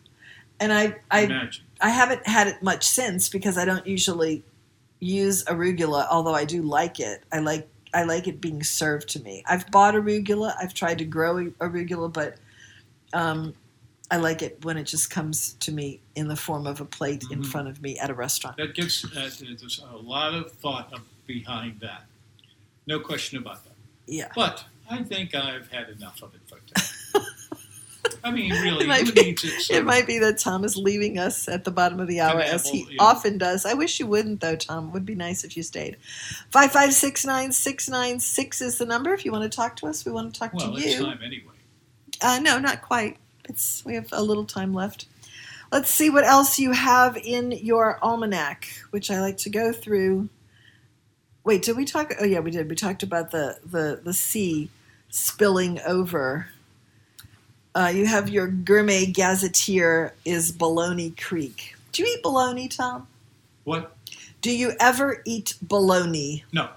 And I I, Imagine. I haven't had it much since because I don't usually use arugula, although I do like it. I like I like it being served to me. I've bought arugula. I've tried to grow arugula, but um, I like it when it just comes to me in the form of a plate in Mhm. front of me at a restaurant. That gives uh, there's a lot of thought behind that. No question about that. Yeah. But I think I've had enough of it for today. I mean, really, It might, be, it? it might be that Tom is leaving us at the bottom of the hour, as he yeah. often does. I wish you wouldn't, though, Tom. It would be nice if you stayed. Five five six nine six nine six is the number. If you want to talk to us, we want to talk Well, to it's you. time anyway. Uh, no, not quite. It's we have a little time left. Let's see what else you have in your almanac, which I like to go through. Wait, did we talk? Oh yeah, we did. We talked about the the the sea spilling over. Uh, you have your gourmet gazetteer is Bologna Creek. Do you eat bologna, Tom? What? Do you ever eat bologna? No.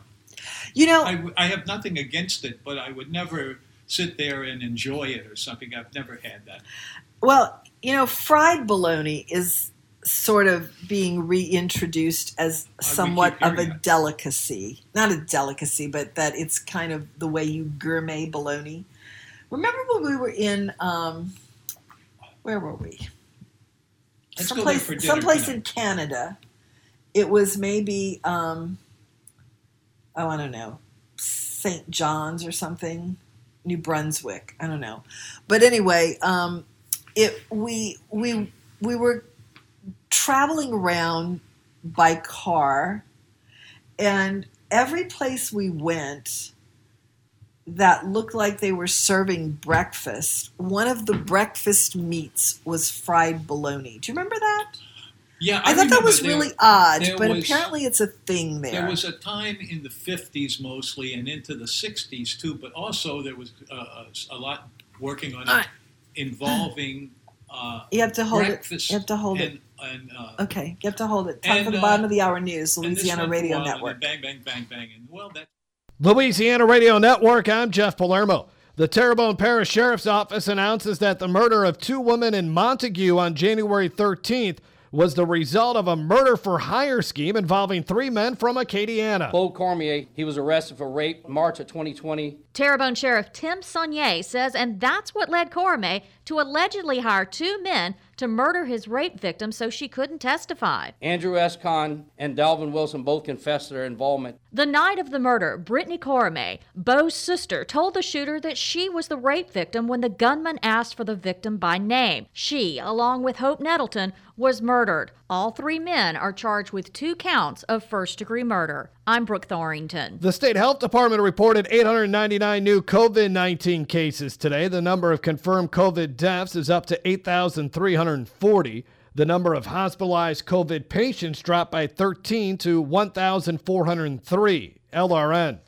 You know, I, w- I have nothing against it, but I would never sit there and enjoy it or something. I've never had that. Well, you know, fried bologna is sort of being reintroduced as somewhat of a delicacy. Not a delicacy, but that it's kind of the way you gourmet bologna. Remember when we were in, um, where were we? Let's someplace dinner someplace in Canada. It was maybe, um, oh, I don't know, St. John's or something, New Brunswick. I don't know, but anyway, um, it we we we were traveling around by car, and every place we went that looked like they were serving breakfast, one of the breakfast meats was fried bologna. Do you remember that? Yeah, I, thought that was there- really odd, but was- apparently it's a thing there. There was a time in the 50s mostly and into the 60s too, but also there was uh, a, a lot working on it involving uh, you have to hold it. You have to hold and, it. and, uh, Okay, you have to hold it. Time and, for the uh, bottom of the hour news, Louisiana went for a Radio while, and then Network. Bang, bang, bang, bang. And well, that Louisiana Radio Network, I'm Jeff Palermo. The Terrebonne Parish Sheriff's Office announces that the murder of two women in Montegut on January 13th was the result of a murder for hire scheme involving three men from Acadiana. Claude Cormier, he was arrested for rape March of 2020. Terrebonne Sheriff Tim Soignet says, and that's what led Cormier to allegedly hire two men to murder his rape victim so she couldn't testify. Andrew S. Kahn and Dalvin Wilson both confessed their involvement. The night of the murder, Brittany Cormier, Bo's sister, told the shooter that she was the rape victim when the gunman asked for the victim by name. She, along with Hope Nettleton, was murdered. All three men are charged with two counts of first degree murder. I'm Brooke Thorington. The state health department reported 899 new COVID 19 cases today. The number of confirmed COVID deaths is up to 8,340. The number of hospitalized COVID patients dropped by 13 to 1,403. LRN.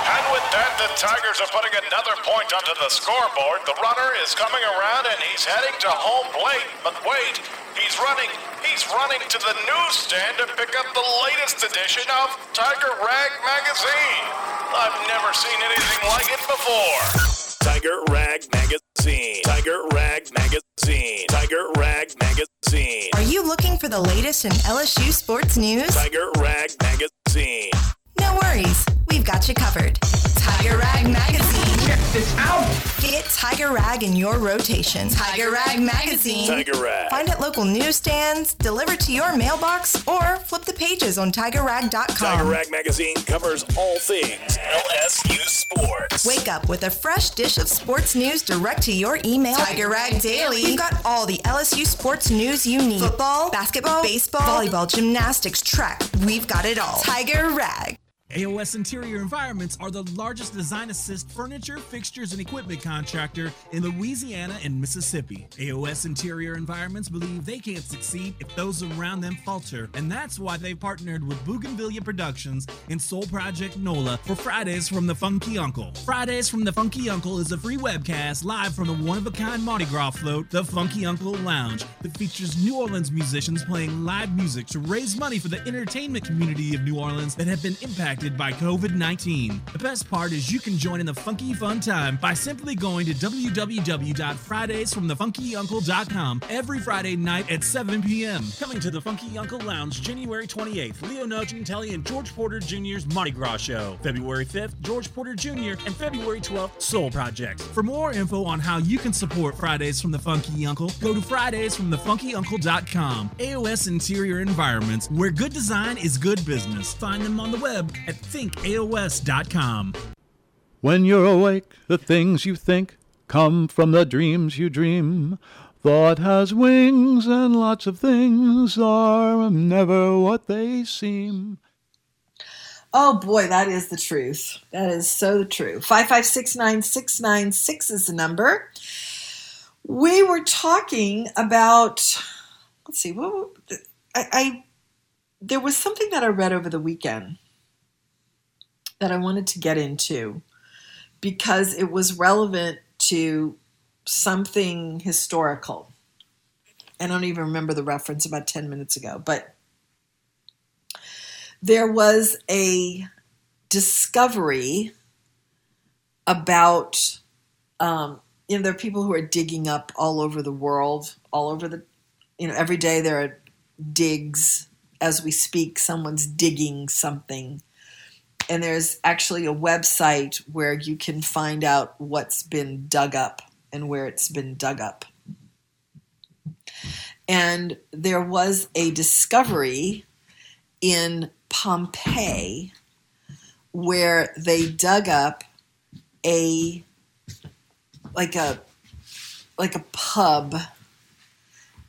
And with that, the Tigers are putting another point onto the scoreboard. The runner is coming around and he's heading to home plate. But wait, he's running. He's running to the newsstand to pick up the latest edition of Tiger Rag Magazine. I've never seen anything like it before. Tiger Rag Magazine. Tiger Rag Magazine. Tiger Rag Magazine. Are you looking for the latest in LSU sports news? Tiger Rag Magazine. No worries, we've got you covered. Tiger Rag Magazine. Check this out. Get Tiger Rag in your rotation. Tiger Rag Magazine. Tiger Rag. Find at local newsstands, deliver to your mailbox, or flip the pages on TigerRag.com. Tiger Rag Magazine covers all things LSU sports. Wake up with a fresh dish of sports news direct to your email. Tiger Rag Daily. We've got all the LSU sports news you need. Football, basketball, baseball, volleyball, gymnastics, track. We've got it all. Tiger Rag. AOS Interior Environments are the largest design assist furniture, fixtures, and equipment contractor in Louisiana and Mississippi. AOS Interior Environments believe they can't succeed if those around them falter, and that's why they've partnered with Bougainvillea Productions and Soul Project NOLA for Fridays from the Funky Uncle. Fridays from the Funky Uncle is a free webcast live from the one of a kind Mardi Gras float, the Funky Uncle Lounge, that features New Orleans musicians playing live music to raise money for the entertainment community of New Orleans that have been impacted by COVID 19. The best part is you can join in the funky fun time by simply going to www.fridaysfromthefunkyuncle.com every Friday night at 7 p.m. Coming to the Funky Uncle Lounge January 28th, Leo Nocentelli and George Porter Jr.'s Mardi Gras Show. February 5th, George Porter Jr. and February 12th, Soul Project. For more info on how you can support Fridays from the Funky Uncle, go to fridaysfromthefunkyuncle.com. AOS Interior Environments, where good design is good business. Find them on the web at thinkaos.com. When you're awake, the things you think come from the dreams you dream. Thought has wings, and lots of things are never what they seem. Oh boy, that is the truth. That is so true. 5569696 is the number. We were talking about, let's see, what I, I there was something that I read over the weekend that I wanted to get into because it was relevant to something historical. I don't even remember the reference about 10 minutes ago, but there was a discovery about, um, you know, there are people who are digging up all over the world, all over the, you know, every day there are digs. As we speak, someone's digging something. And there's actually a website where you can find out what's been dug up and where it's been dug up. And there was a discovery in Pompeii where they dug up a like a like a pub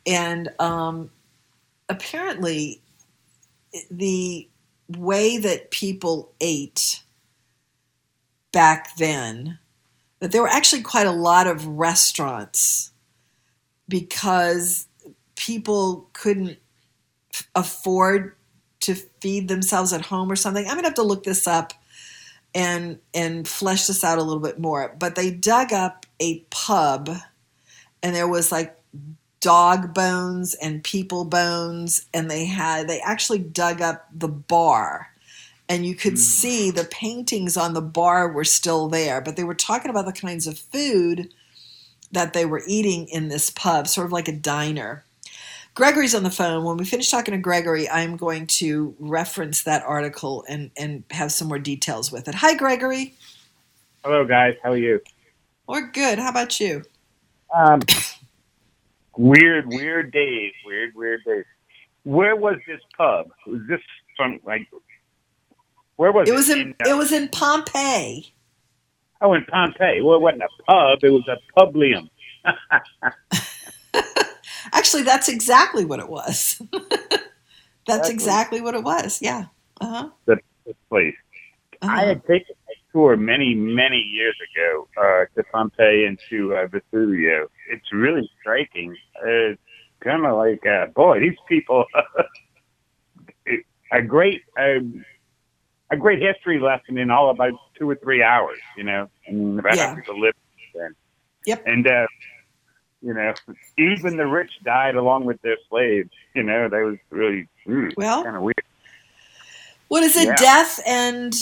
and um, apparently the way that people ate back then that there were actually quite a lot of restaurants because people couldn't afford to feed themselves at home or something. I'm gonna have to look this up and and flesh this out a little bit more. But they dug up a pub and there was like dog bones and people bones and they had they actually dug up the bar and you could mm. see the paintings on the bar were still there but they were talking about the kinds of food that they were eating in this pub sort of like a diner. Gregory's on the phone. When we finish talking to gregory i'm going to reference that article and and have some more details with it. Hi gregory. Hello guys. How are you? We're good. How about you? Um weird, weird days, weird, weird days. Where was this pub? Was this from like? Where was it? It was in, in it was in Pompeii. Oh, in Pompeii. Well, it wasn't a pub. It was a publium. Actually, that's exactly what it was. that's Exactly. exactly what it was. Yeah. Uh huh. the, place. I had taken tour many, many years ago uh, to Pompeii and to uh, Vesuvio. It's really striking. It's kind of like, uh, boy, these people. a great, a, a great history lesson in all about two or three hours. You know, and about Yeah. how people live then. Yep. And uh, you know, even the rich died along with their slaves. You know, that was really mm, Well- kind of weird. What is it? Yeah. Death and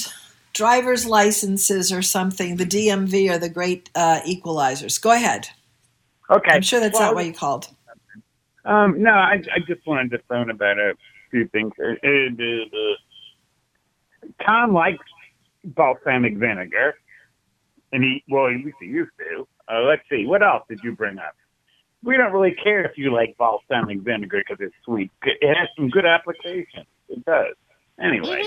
driver's licenses or something. The DMV are the great uh, equalizers. Go ahead. Okay. I'm sure that's Well, not what you called. Um, no, I, I just wanted to phone about a few things. Uh, uh, uh, Tom likes balsamic vinegar, and he, well, at least he used to. Uh, let's see, what else did you bring up? We don't really care if you like balsamic vinegar because it's sweet. It has some good applications. It does. Anyway,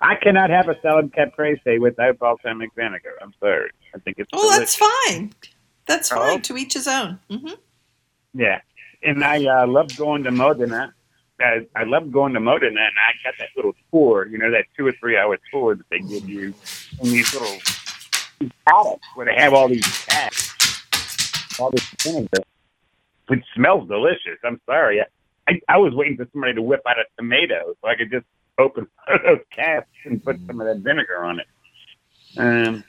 I cannot have a salad caprese without balsamic vinegar. I'm sorry. I think it's Oh, that's fine. That's Oh. fine. To each his own. hmm Yeah, and I uh, love going to Modena. I, I love going to Modena, and I got that little tour. You know, that two or three hour tour that they give you in these little these paddocks where they have all these cats, all this vinegar. It smells delicious. I'm sorry. I, I, I was waiting for somebody to whip out a tomato so I could just open those casks and put some of that vinegar on it. Um,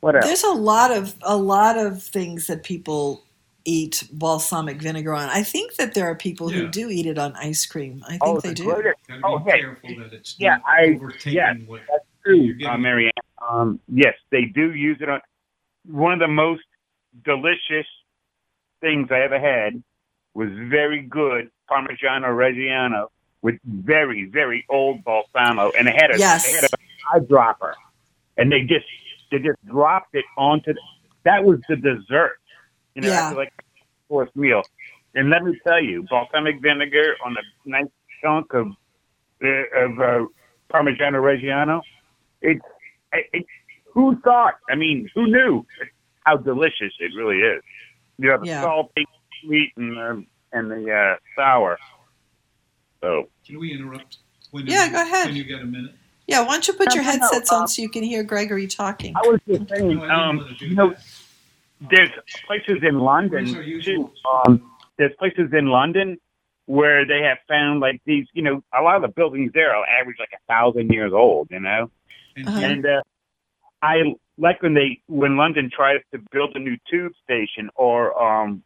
what else? There's a lot of a lot of things that people eat balsamic vinegar on. I think that there are people who do eat it on ice cream. I think they do. Oh, they the do. glitter. Oh, hey. yeah, I yes, that's true, uh, Marianne. Um, yes, they do use it on. One of the most delicious things I ever had was very good Parmigiano Reggiano with very very old balsamo, and it had a Yes. they had a eyedropper, and they just they just dropped it onto. The, that was the dessert, you know, Yeah. like fourth meal. And let me tell you, balsamic vinegar on a nice chunk of uh, of uh, Parmigiano Reggiano. It's it, it, who thought? I mean, who knew how delicious it really is? You have the Yeah. salty, sweet, and the and the uh, sour. So Can we interrupt? When Yeah, you- go ahead. When you get a minute. Yeah, why don't you put No, your no, no, headsets on um, so you can hear Gregory talking? I was just saying, um, you know, there's places in London too. Um, there's places in London where they have found like these, you know, a lot of the buildings there are average like a thousand years old, you know. Uh-huh. And uh, I like when they when London tries to build a new tube station or um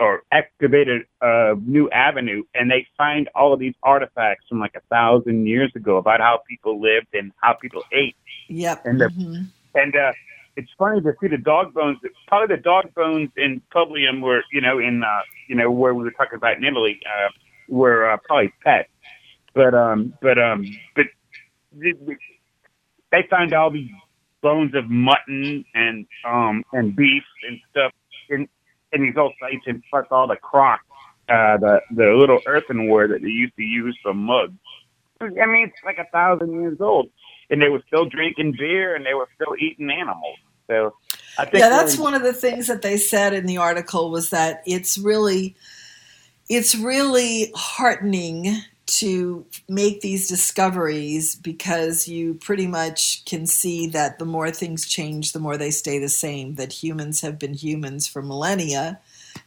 or excavated a, new avenue, and they find all of these artifacts from like a thousand years ago about how people lived and how people ate. Yep. And the, mhm. and uh, it's funny to see the dog bones. Probably the dog bones in Publium were, you know, in uh, you know where we were talking about in Italy, uh, were uh, probably pets. But um, but um, but they, they found all these bones of mutton and um and beef and stuff in in these old sites, and plus all the crock, uh, the the little earthenware that they used to use for mugs. I mean, it's like a thousand years old, and they were still drinking beer and they were still eating animals. So, I think yeah that's one of the things that they said in the article was that it's really it's really heartening to make these discoveries because you pretty much can see that the more things change the more they stay the same that humans have been humans for millennia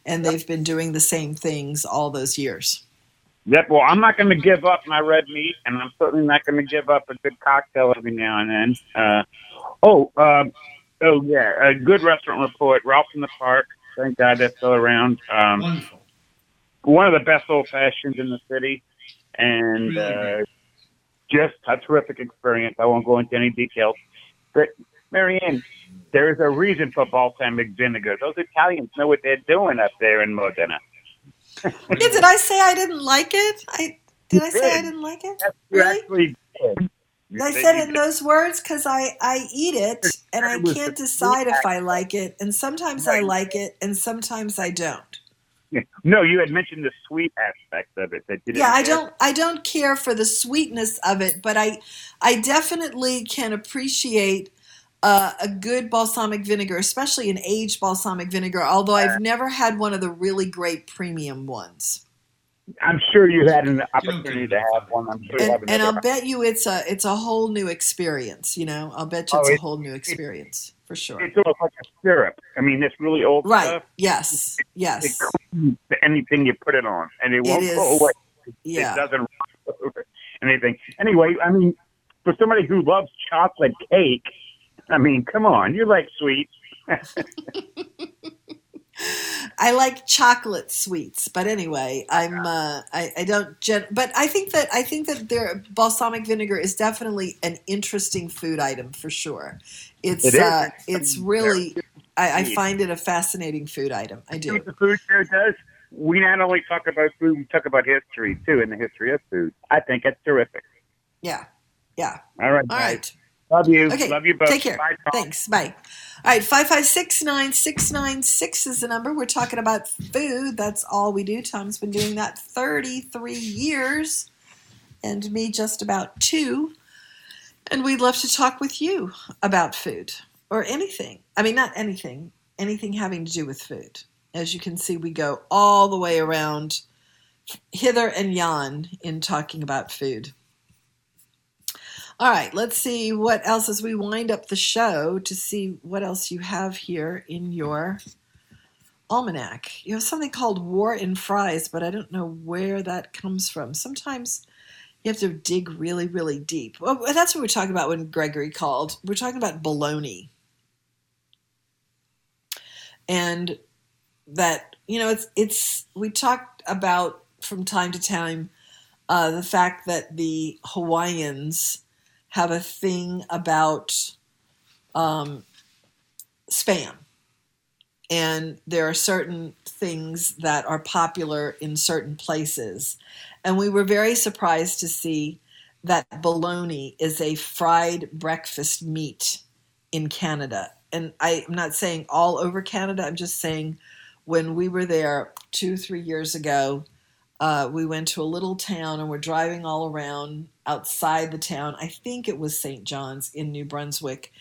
and they've been doing the same things all those years Yep. Well, I'm not going to give up my red meat, and I'm certainly not going to give up a good cocktail every now and then. Uh, oh, um, oh yeah, a good restaurant report. Ralph in the Park. Thank God they're still around. Um, Wonderful. One of the best old fashions in the city, and uh, just a terrific experience. I won't go into any details, but Marianne, there is a reason for balsamic vinegar. Those Italians know what they're doing up there in Modena. yeah, did i say i didn't like it i did i say i did. didn't like it You actually did. I said said it in those words because I, I eat it and I can't decide if I like it. And sometimes I like it and sometimes I don't. Yeah. No, you had mentioned the sweet aspect of it that didn't Yeah, I don't I don't care for the sweetness of it, but I I definitely can appreciate uh, a good balsamic vinegar, especially an aged balsamic vinegar. Although I've never had one of the really great premium ones. I'm sure you had an opportunity to have one. I'm sure you have And, and. I'll bet you it's a it's a whole new experience. You know, I'll bet you Oh, it's a whole new experience for sure. It's almost like a syrup. I mean, this really old Right. stuff. Yes. Yes. It cleans anything you put it on, and it It won't is- go away. It, yeah. it doesn't anything. Anyway, I mean, for somebody who loves chocolate cake, I mean, come on, you like sweets. I like chocolate sweets, but anyway, I'm uh, I, I don't gen- but I think that I think that there balsamic vinegar is definitely an interesting food item for sure. It's It uh, it's really I, I find it a fascinating food item. I do. the food show does? We not only talk about food, we talk about history too, and the history of food. I think it's terrific. Yeah, yeah. All right, All guys. right. Love you. Okay. Love you both. Take care. Bye, Thanks. Bye. All right. Five five six nine six nine six is the number. We're talking about food. That's all we do. Tom's been doing that thirty three years, and me just about two. And we'd love to talk with you about food or anything. I mean, not anything. Anything having to do with food. As you can see, we go all the way around hither and yon in talking about food. All right, let's see what else as we wind up the show to see what else you have here in your almanac. You have something called War in Fries, but I don't know where that comes from. Sometimes you have to dig really, really deep. Well, that's what we're talking about when Gregory called. We're talking about bologna. And that you know it's it's we talked about from time to time uh, the fact that the Hawaiians have a thing about um, spam, and there are certain things that are popular in certain places, and we were very surprised to see that bologna is a fried breakfast meat in Canada. And I'm not saying all over Canada. I'm just saying when we were there two, three years ago, uh, we went to a little town and we're driving all around outside the town. I think it was St. John's in New Brunswick,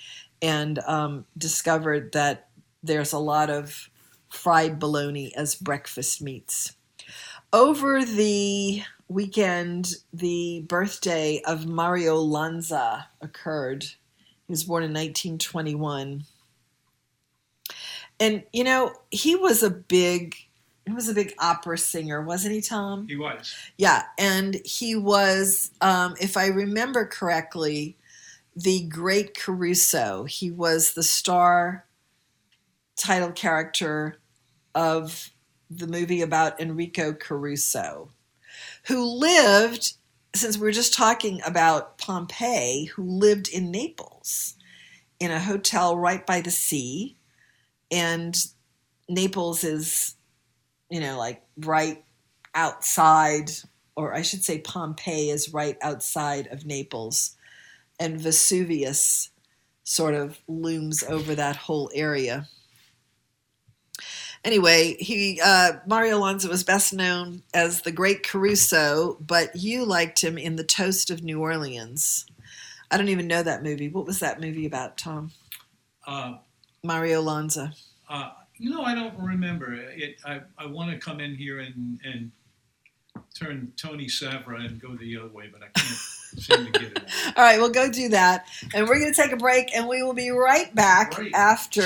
and um, discovered that there's a lot of fried bologna as breakfast meats. Over the weekend, the birthday of Mario Lanza occurred. He was born in 1921. And you know, he was a big he was a big opera singer, wasn't he, Tom? He was. Yeah, and he was, um, if I remember correctly, the great Caruso. He was the star title character of the movie about Enrico Caruso, who lived, since we were just talking about Pompeii, who lived in Naples in a hotel right by the sea. And Naples is you know, like right outside, or I should say, Pompeii is right outside of Naples, and Vesuvius sort of looms over that whole area. Anyway, he uh, Mario Lanza was best known as the Great Caruso, but you liked him in The Toast of New Orleans. I don't even know that movie. What was that movie about, Tom? Uh, Mario Lanza. uh, you know, I don't remember it. I, I want to come in here and, and turn Tony Savra and go the other way, but I can't seem to get it. All right, we'll go do that. And we're going to take a break, and we will be right back after.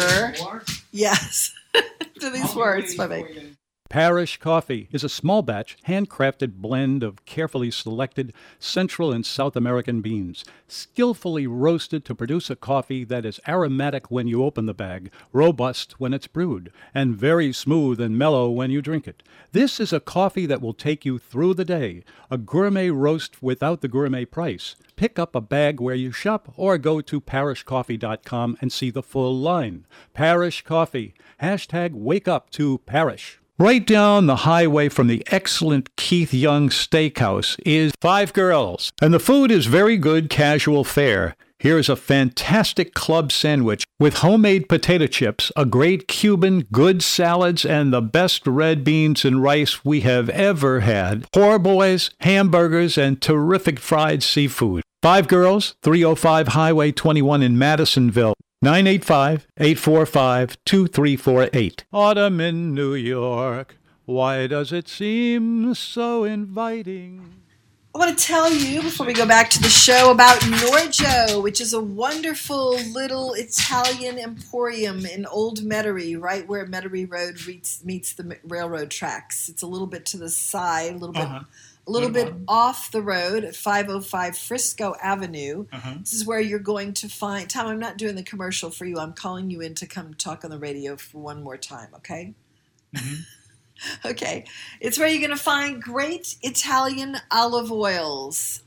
Yes, to these words. Bye bye. Parish Coffee is a small batch, handcrafted blend of carefully selected Central and South American beans, skillfully roasted to produce a coffee that is aromatic when you open the bag, robust when it's brewed, and very smooth and mellow when you drink it. This is a coffee that will take you through the day, a gourmet roast without the gourmet price. Pick up a bag where you shop or go to parishcoffee.com and see the full line. Parish Coffee. Hashtag wake up to Parish. Right down the highway from the excellent Keith Young Steakhouse is Five Girls, and the food is very good casual fare. Here's a fantastic club sandwich with homemade potato chips, a great Cuban, good salads, and the best red beans and rice we have ever had. Poor boys, hamburgers, and terrific fried seafood. Five Girls, 305 Highway 21 in Madisonville. 985 845 2348. Autumn in New York. Why does it seem so inviting? I want to tell you before we go back to the show about Nor-Joe, which is a wonderful little Italian emporium in Old Metairie, right where Metairie Road meets, meets the railroad tracks. It's a little bit to the side, a little bit Uh-huh. A little bit about- off the road at 505 Frisco Avenue. Uh-huh. This is where you're going to find. Tom, I'm not doing the commercial for you. I'm calling you in to come talk on the radio for one more time, okay? okay. It's where you're going to find great Italian olive oils.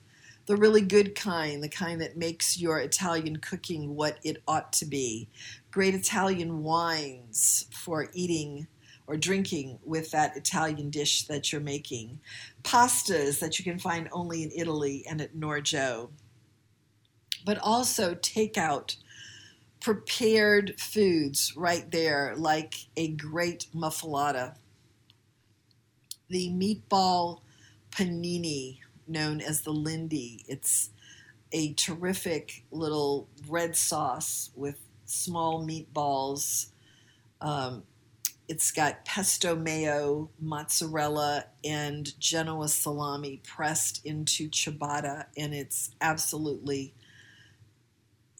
The really good kind, the kind that makes your Italian cooking what it ought to be. Great Italian wines for eating or drinking with that Italian dish that you're making. Pastas that you can find only in Italy and at Nor-Joe. But also takeout prepared foods right there, like a great muffuletta. The meatball panini, known as the Lindy. It's a terrific little red sauce with small meatballs. Um, it's got pesto mayo, mozzarella, and Genoa salami pressed into ciabatta, and it's absolutely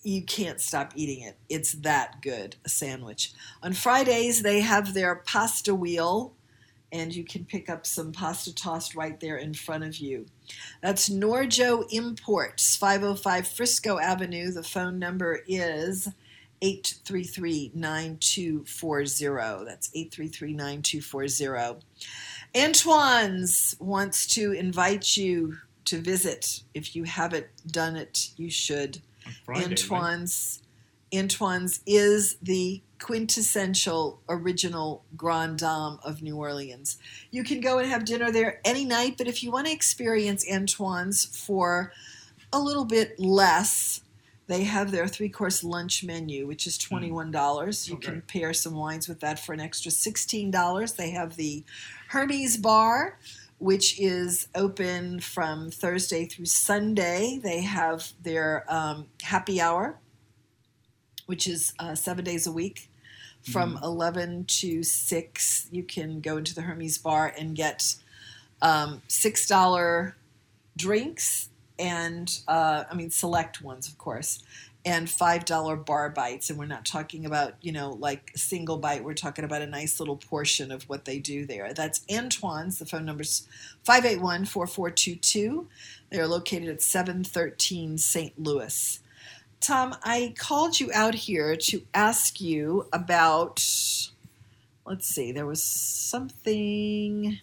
you can't stop eating it. It's that good, a sandwich. On Fridays, they have their pasta wheel, and you can pick up some pasta tossed right there in front of you. That's Nor-Joe Imports, 505 Frisco Avenue. The phone number is 833 9240. That's 833 9240. Antoine's wants to invite you to visit. If you haven't done it, you should. Friday, right? Antoine's Antoine's is the quintessential original Grand Dame of New Orleans. You can go and have dinner there any night, but if you want to experience Antoine's for a little bit less, they have their three course lunch menu, which is $21. You can pair some wines with that for an extra $16. They have the Hermes Bar, which is open from Thursday through Sunday. They have their um, happy hour, which is uh, seven days a week. From 11 to 6, you can go into the Hermes Bar and get um, $6 drinks and uh, I mean select ones, of course, and five dollar bar bites. And we're not talking about you know like single bite. We're talking about a nice little portion of what they do there. That's Antoine's. The phone number's 581-4422. They are located at 713 St. Louis. Tom, I called you out here to ask you about. Let's see, there was something.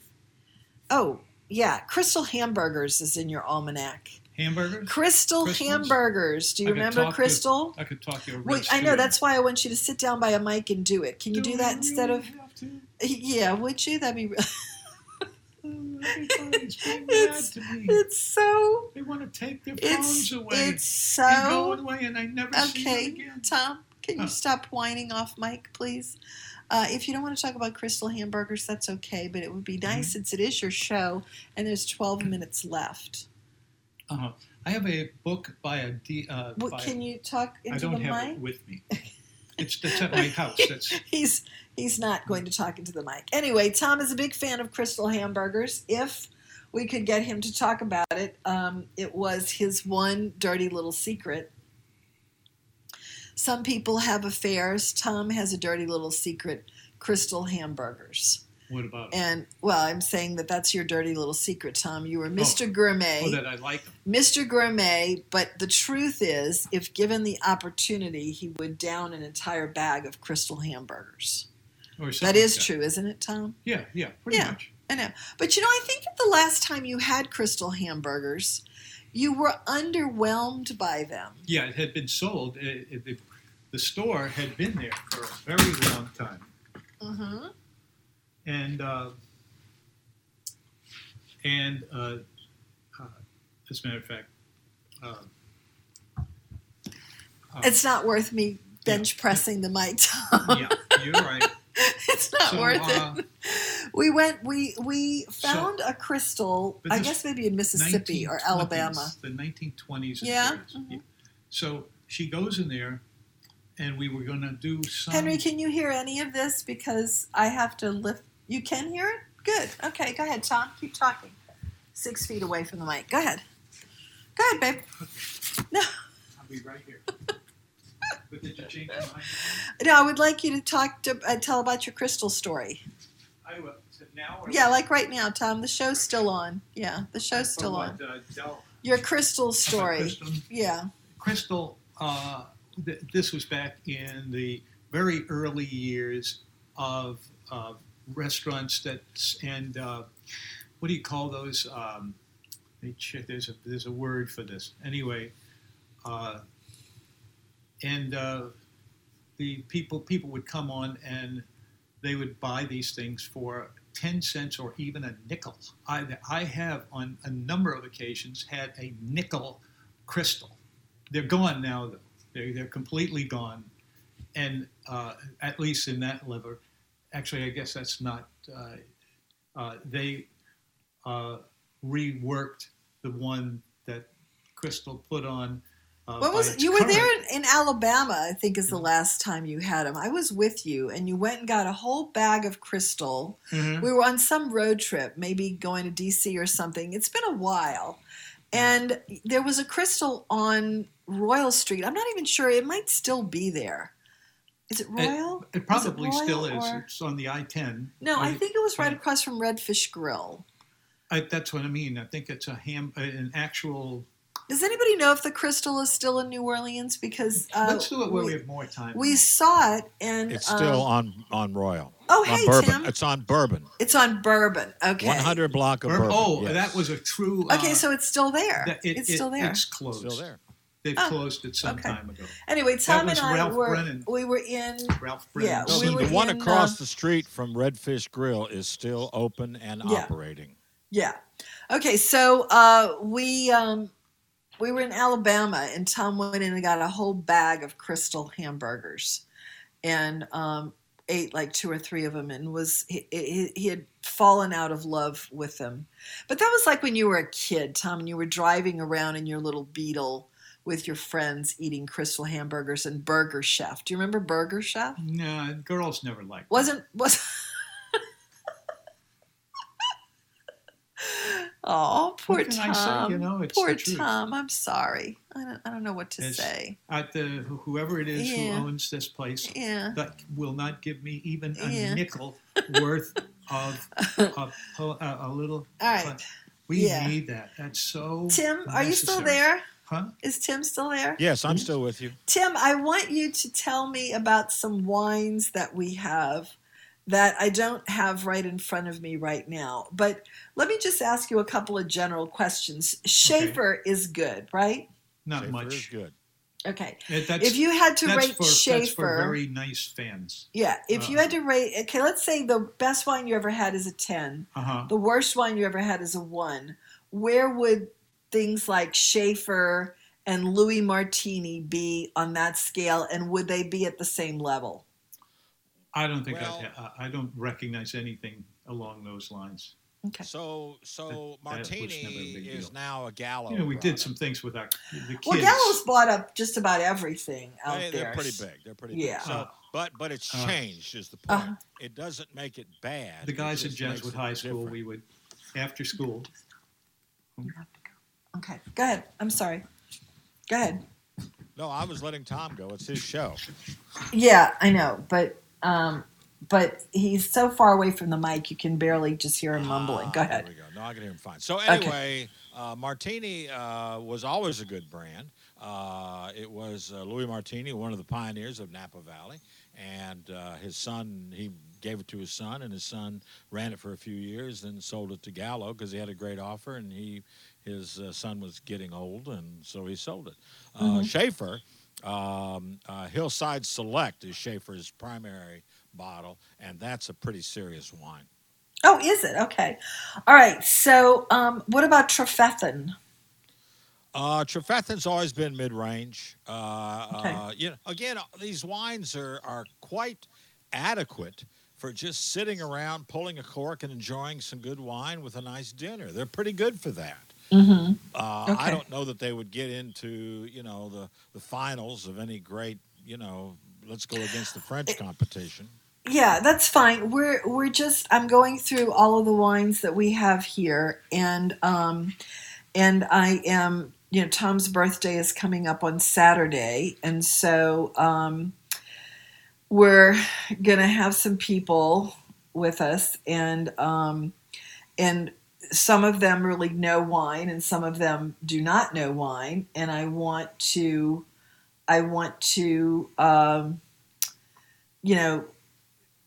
Oh, yeah, Krystal Hamburgers is in your almanac. Hamburgers? Krystal Krystals? Hamburgers. Do you I remember to- Krystal? I could talk to a Wait, I know. That's why I want you to sit down by a mic and do it. Can you do, that instead of? Yeah, would you? That'd be. Re- it's, it's so. They want to take their phones away. it's so. and go away, and I never see them Okay, again. Tom, can you stop whining off mic, please? Uh, if you don't want to talk about Krystal Hamburgers, that's okay. But it would be Mm-hmm. nice since it is your show and there's 12 minutes left. Uh-huh. I have a book by a D. Uh, What, by- can you talk into I don't the have mic? it with me. It's that's at my house. That's he's he's not going to talk into the mic. Anyway, Tom is a big fan of Krystal hamburgers. If we could get him to talk about it, um, it was his one dirty little secret. Some people have affairs. Tom has a dirty little secret: Krystal hamburgers. What about? And well, I'm saying that that's your dirty little secret, Tom. You were Mr. Gourmet. Oh, that I like them. Mr. Gourmet, but the truth is, if given the opportunity, he would down an entire bag of Krystal hamburgers. Or That is like true, isn't it, Tom? Yeah, yeah, pretty yeah, much. I know. But you know, I think that the last time you had Krystal hamburgers, you were underwhelmed by them. Yeah, it had been sold. It, it, the- the store had been there for a very long time, Mm-hmm. And uh, and uh, uh, as a matter of fact, uh, uh, It's not worth me bench pressing the mic, Tom. yeah, you're right. it's not So, worth uh, it. We went. We we found a Krystal. I guess maybe in Mississippi or 1920s, Alabama. The 1920s. and Yeah? Mm-hmm. 30s. So she goes in there, and we were going to do some. Henry, can you hear any of this? Because I have to lift. You can hear it? Good. Okay, go ahead, Tom. Keep talking. Six feet away from the mic. Go ahead. Go ahead, babe. No, I'll be right here. but did you change your mind? no. I would like you to talk to uh, tell about your Krystal story. I will. Now or Yeah, like right now, Tom. The show's still on. Yeah, the show's still on. what, uh, Your Krystal story. Krystal? Yeah. Krystal, uh, th- this was back in the very early years of uh, restaurants that and uh, what do you call those? Um, there's a there's a word for this. Anyway, uh, and uh, the people people would come on and they would buy these things for 10 cents or even a nickel. I, I have on a number of occasions had a nickel Krystal. They're gone now, though. They're, they're completely gone. And uh, at least in that level, actually, I guess that's not, uh, uh, they uh, reworked the one that Krystal put on. Uh, What was you were there in, in Alabama? I think is the last time you had them. I was with you, and you went and got a whole bag of Krystal. Mhm. We were on some road trip, maybe going to DC or something. It's been a while, and there was a Krystal on Royal Street. I'm not even sure; it might still be there. Is it Royal? It, it probably Royal still is. or- It's on the I-10. No, I think it was right across from Redfish Grill. I, that's what I mean. I think it's a ham, an actual Does anybody know if the Krystal is still in New Orleans? Because uh, Let's do it where we have more time. We saw it, and It's still um, on on Royal. Oh, on hey, Bourbon. Tim. It's on Bourbon. It's on Bourbon. Okay. 100 block of Bur- Bourbon. oh, yes. that was a true. Okay, uh, so it's still there. it- it's it- still there. It's closed. Still there. They've Oh, closed it some okay. time ago. Anyway, Tom and I Ralph were Brennan. we were in Ralph yeah we the, the one in, across uh, the street from Redfish Grill is still open and Yeah. operating. Yeah. Okay, so uh, we um, we were in Alabama, and Tom went in and got a whole bag of Krystal hamburgers, and um, ate like two or three of them, and was he, he, he had fallen out of love with them. But that was like when you were a kid, Tom, and you were driving around in your little Beetle with your friends eating Krystal hamburgers and Burger Chef. Do you remember Burger Chef? No, girls never liked. Wasn't was. Oh, poor What can I Tom. say? You know, it's poor. Tom. I'm sorry. I don't, I don't know what to It's- say. At the whoever it is Yeah. who owns this place, Yeah. that will not give me even a Yeah. nickel worth of, of a, uh, a little. All right. We Yeah. need that. That's so. Tim, are you still there? Huh? Is Tim still there? Yes, I'm still with you. Tim, I want you to tell me about some wines that we have that I don't have right in front of me right now. But let me just ask you a couple of general questions. Shafer is good, right? Not Shafer much. is good. Okay. Uh, that's- if you had to that's rate for, That's for Shafer, very nice fans. yeah, if you Uh, had to rate, okay, let's say the best wine you ever had is a 10, Uh-huh. the worst wine you ever had is a 1. Where would things like Shafer and Louis Martini be on that scale, and would they be at the same level? I don't think I, I I don't recognize anything along those lines. Okay. So so That- that was Martini never is deal. now a Gallo. You know, we did product. some things with our the kids. Well, Gallo's bought up just about everything out They- there. They're pretty big. They're pretty Yeah. big. So, but but it's Uh, changed is the point. Uh-huh. It doesn't make it bad. the guys at just makes Jesuit High School, different. we would after school. Okay, go ahead. I'm sorry. Go ahead. No, I was letting Tom go. It's his show. Yeah, I know, but um, but he's so far away from the mic, you can barely just hear him mumbling. Go Ah, ahead. There we go. No, I can hear him fine. So Okay. anyway, uh, Martini uh, was always a good brand. Uh, it was uh, Louis Martini, one of the pioneers of Napa Valley, and uh, his son. He gave it to his son, and his son ran it for a few years, then sold it to Gallo because he had a great offer, and he his uh, son was getting old, and so he sold it. Uh, Mm-hmm. Mhm. Shafer, um, uh, Hillside Select is Shafer's primary bottle, and that's a pretty serious wine. Oh, is it? Okay. All right. So, um, what about Trefethen? Uh, Trefethen's always been mid-range. Uh, Okay. uh, you know, again, uh, these wines are, are quite adequate for just sitting around, pulling a cork, and enjoying some good wine with a nice dinner. They're pretty good for that. Mm-hmm. Uh, Okay. I don't know that they would get into you know the the finals of any great you know. Let's go against the French competition. Yeah, that's fine. We're we're just I'm going through all of the wines that we have here, and um, and I am you know Tom's birthday is coming up on Saturday, and so um, we're gonna have some people with us, and um, and some of them really know wine, and some of them do not know wine, and I want to I want to um, you know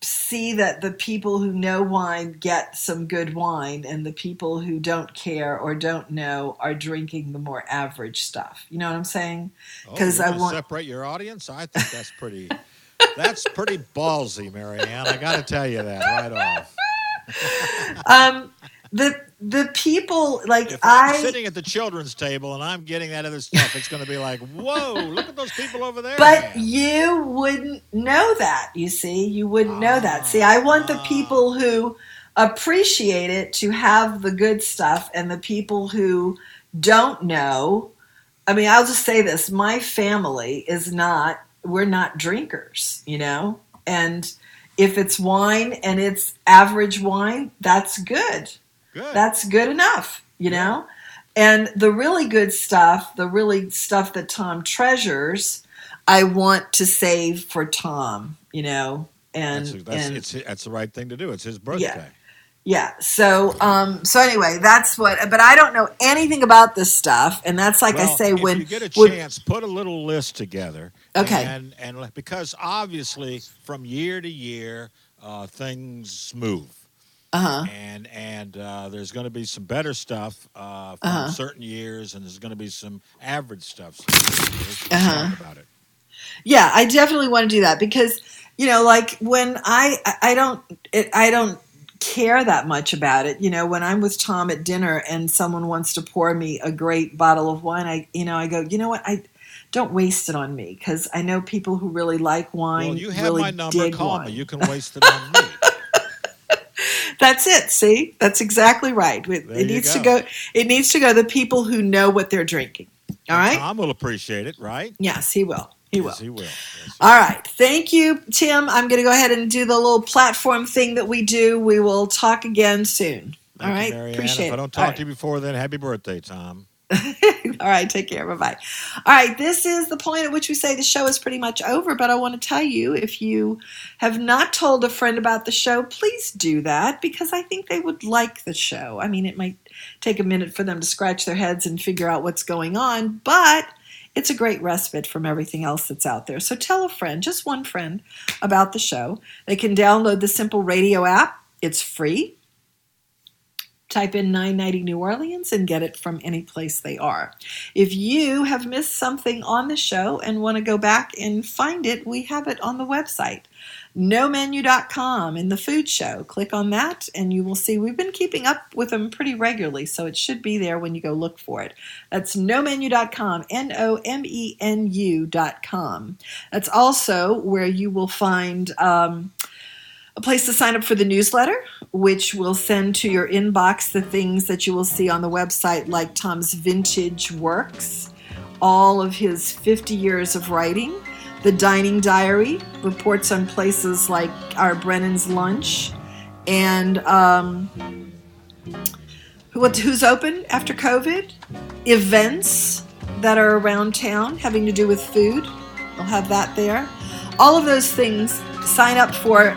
see that the people who know wine get some good wine and the people who don't care or don't know are drinking the more average stuff. You know what I'm saying? Oh, Because you're I want separate your audience. I think that's pretty. that's pretty ballsy, Marianne. I got to tell you that right off. um the the people like If I'm I sitting at the children's table and I'm getting that other stuff, it's going to be like, whoa, look at those people over there. But you wouldn't know that, you see. You wouldn't know that. See, I want the ah. people who appreciate it to have the good stuff and the people who don't know. I mean, I'll just say this my family is not, we're not drinkers, you know? And if it's wine and it's average wine, that's good. Good. That's good enough, you know? And the really good stuff, the really stuff that Tom treasures, I want to save for Tom, you know? And, That's, that's, and it's, that's the right thing to do. It's his birthday. Yeah. Yeah. So, um, so anyway, that's what. But I don't know anything about this stuff, and that's like I say when you get a when- chance, put a little list together. Okay. And and because obviously from year to year, uh, things move. Uh-huh. And and uh, there's going to be some better stuff uh, from Uh-huh. certain years, and there's going to be some average stuff. Some Uh-huh. about it. Yeah, I definitely want to do that because you know, like when I I- don't it, I don't care that much about it. You know, when I'm with Tom at dinner and someone wants to pour me a great bottle of wine, I you know I go, you know what, I don't waste it on me because I know people who really like wine. Well, you have really my number. Call wine. me. You can waste it on me. That's it. See, that's exactly right. It, it needs to go. go. It needs to go. The people who know what they're drinking. All right. Tom will appreciate it, right? Yes, he will. He will. Yes, he will. All right. Thank you, Tim. I'm going to go ahead and do the little platform thing that we do. We will talk again soon. All Thank right. you, Marianne. Appreciate If I don't talk right. to you before then, happy birthday, Tom. All right, take care. Bye bye. All right, this is the point at which we say the show is pretty much over, but I want to tell you if you have not told a friend about the show, please do that because I think they would like the show. I mean, it might take a minute for them to scratch their heads and figure out what's going on, but it's a great respite from everything else that's out there. So tell a friend, just one friend, about the show. They can download the Simple Radio app, it's free type in 990 New Orleans and get it from any place they are. If you have missed something on the show and want to go back and find it, we have it on the website. NoMenu.com in the food show. Click on that and you will see we've been keeping up with them pretty regularly, so it should be there when you go look for it. That's NoMenu.com, N O M E N U.com. That's also where you will find. Um, a place to sign up for the newsletter, which will send to your inbox the things that you will see on the website, like Tom's vintage works, all of his 50 years of writing, the dining diary, reports on places like our Brennan's Lunch, and um, who's open after COVID, events that are around town having to do with food. We'll have that there. All of those things, sign up for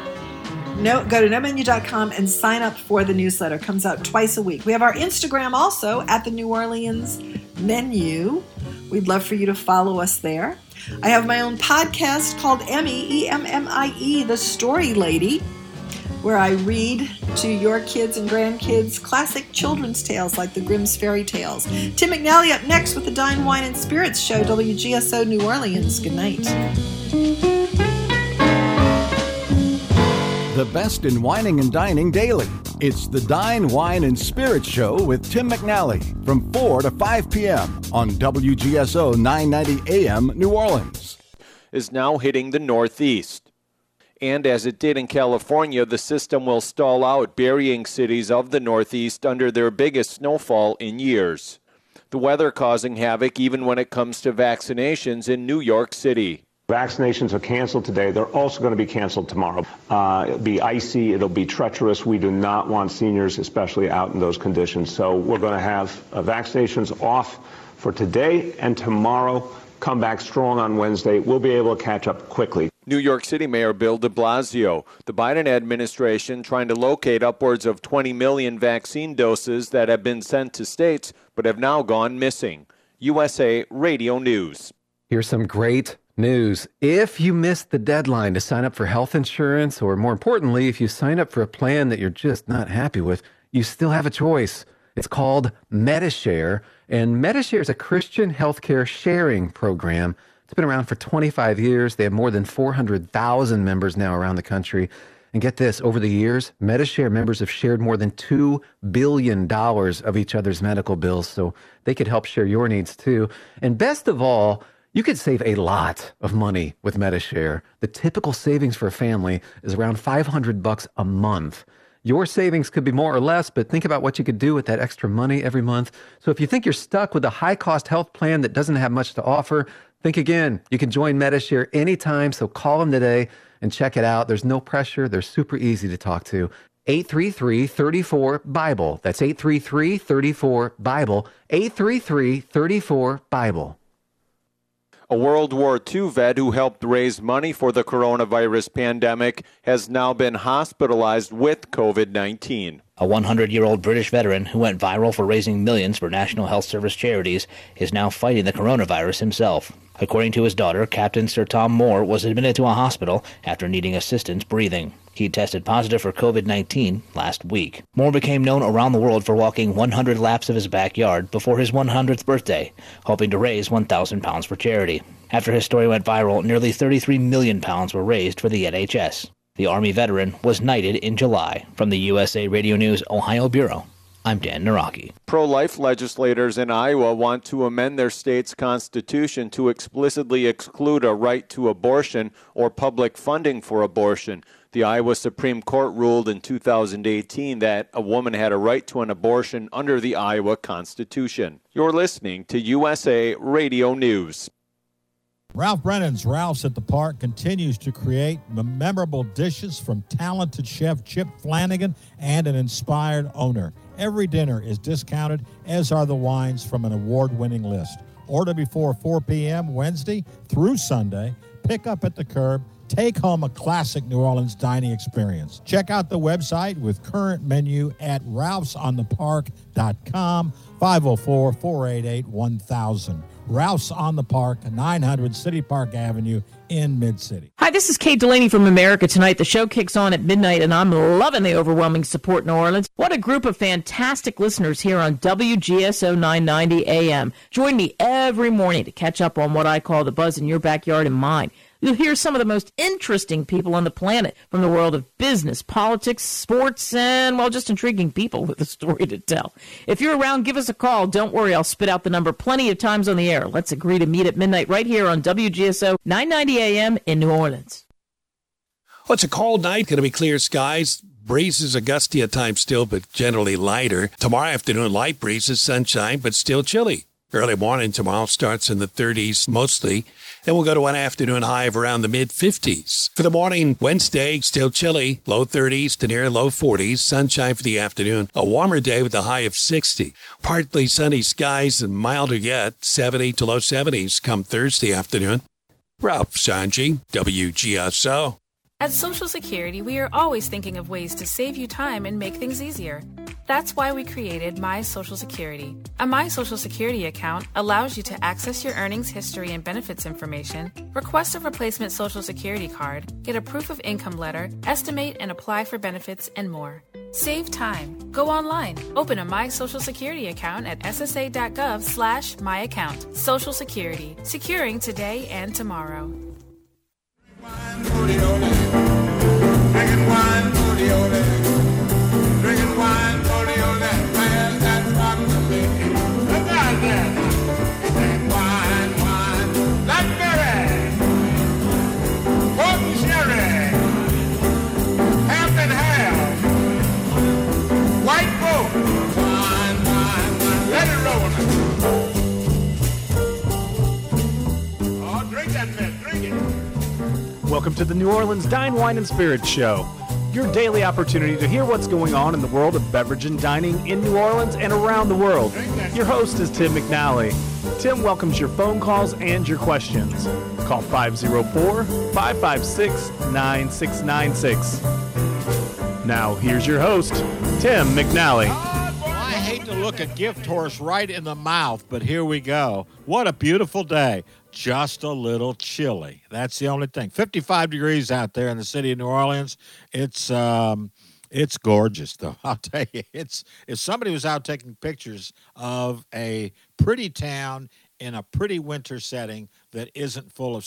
no, go to nomenu.com and sign up for the newsletter. It comes out twice a week. We have our Instagram also at the New Orleans menu. We'd love for you to follow us there. I have my own podcast called Emmy, E M M I E, The Story Lady, where I read to your kids and grandkids classic children's tales like the Grimm's Fairy Tales. Tim McNally up next with the Dine, Wine, and Spirits Show, WGSO New Orleans. Good night. The best in whining and dining daily. It's the Dine, Wine, and Spirits Show with Tim McNally from 4 to 5 p.m. on WGSO 990 AM New Orleans. is now hitting the Northeast. And as it did in California, the system will stall out, burying cities of the Northeast under their biggest snowfall in years. The weather causing havoc even when it comes to vaccinations in New York City. Vaccinations are canceled today. They're also going to be canceled tomorrow. Uh, it'll be icy. It'll be treacherous. We do not want seniors, especially out in those conditions. So we're going to have uh, vaccinations off for today and tomorrow. Come back strong on Wednesday. We'll be able to catch up quickly. New York City Mayor Bill de Blasio. The Biden administration trying to locate upwards of 20 million vaccine doses that have been sent to states but have now gone missing. USA Radio News. Here's some great news. If you missed the deadline to sign up for health insurance, or more importantly, if you sign up for a plan that you're just not happy with, you still have a choice. It's called MediShare, and MediShare is a Christian healthcare sharing program. It's been around for 25 years. They have more than 400,000 members now around the country. And get this, over the years, MediShare members have shared more than $2 billion of each other's medical bills, so they could help share your needs too. And best of all, you could save a lot of money with MediShare. The typical savings for a family is around 500 bucks a month. Your savings could be more or less, but think about what you could do with that extra money every month. So if you think you're stuck with a high cost health plan that doesn't have much to offer, think again. You can join MediShare anytime, so call them today and check it out. There's no pressure, they're super easy to talk to. 833 34 Bible. That's 833 34 A World War II vet who helped raise money for the coronavirus pandemic has now been hospitalized with COVID 19. A 100 year old British veteran who went viral for raising millions for National Health Service charities is now fighting the coronavirus himself. According to his daughter, Captain Sir Tom Moore was admitted to a hospital after needing assistance breathing. He tested positive for COVID 19 last week. Moore became known around the world for walking 100 laps of his backyard before his 100th birthday, hoping to raise 1,000 pounds for charity. After his story went viral, nearly 33 million pounds were raised for the NHS. The Army veteran was knighted in July. From the USA Radio News Ohio Bureau, I'm Dan Naraki. Pro life legislators in Iowa want to amend their state's constitution to explicitly exclude a right to abortion or public funding for abortion. The Iowa Supreme Court ruled in 2018 that a woman had a right to an abortion under the Iowa Constitution. You're listening to USA Radio News. Ralph Brennan's Ralph's at the Park continues to create memorable dishes from talented chef Chip Flanagan and an inspired owner. Every dinner is discounted, as are the wines from an award winning list. Order before 4 p.m. Wednesday through Sunday. Pick up at the curb. Take home a classic New Orleans dining experience. Check out the website with current menu at ralphsonthepark.com 504 488 1000. Ralph's on the Park, 900 City Park Avenue in Mid City. Hi, this is Kate Delaney from America Tonight. The show kicks on at midnight, and I'm loving the overwhelming support in New Orleans. What a group of fantastic listeners here on WGSO 990 AM. Join me every morning to catch up on what I call the buzz in your backyard and mine. You'll hear some of the most interesting people on the planet from the world of business, politics, sports, and, well, just intriguing people with a story to tell. If you're around, give us a call. Don't worry, I'll spit out the number plenty of times on the air. Let's agree to meet at midnight right here on WGSO 990 AM in New Orleans. Well, it's a cold night, going to be clear skies. Breezes gusty at times still, but generally lighter. Tomorrow afternoon, light breezes, sunshine, but still chilly. Early morning tomorrow starts in the 30s mostly. Then we'll go to an afternoon high of around the mid 50s. For the morning, Wednesday, still chilly, low 30s to near low 40s. Sunshine for the afternoon. A warmer day with a high of 60. Partly sunny skies and milder yet, 70 to low 70s come Thursday afternoon. Ralph Sanji, WGSO. At Social Security, we are always thinking of ways to save you time and make things easier. That's why we created My Social Security. A My Social Security account allows you to access your earnings history and benefits information, request a replacement Social Security card, get a proof of income letter, estimate and apply for benefits, and more. Save time. Go online. Open a My Social Security account at ssa.gov slash my account. Social Security. Securing today and tomorrow. Wine Welcome to the New Orleans Dine, Wine, and Spirits Show, your daily opportunity to hear what's going on in the world of beverage and dining in New Orleans and around the world. Your host is Tim McNally. Tim welcomes your phone calls and your questions. Call 504 556 9696. Now, here's your host, Tim McNally. I hate to look a gift horse right in the mouth, but here we go. What a beautiful day. Just a little chilly. That's the only thing. 55 degrees out there in the city of New Orleans. It's um it's gorgeous though. I'll tell you. It's if somebody was out taking pictures of a pretty town in a pretty winter setting that isn't full of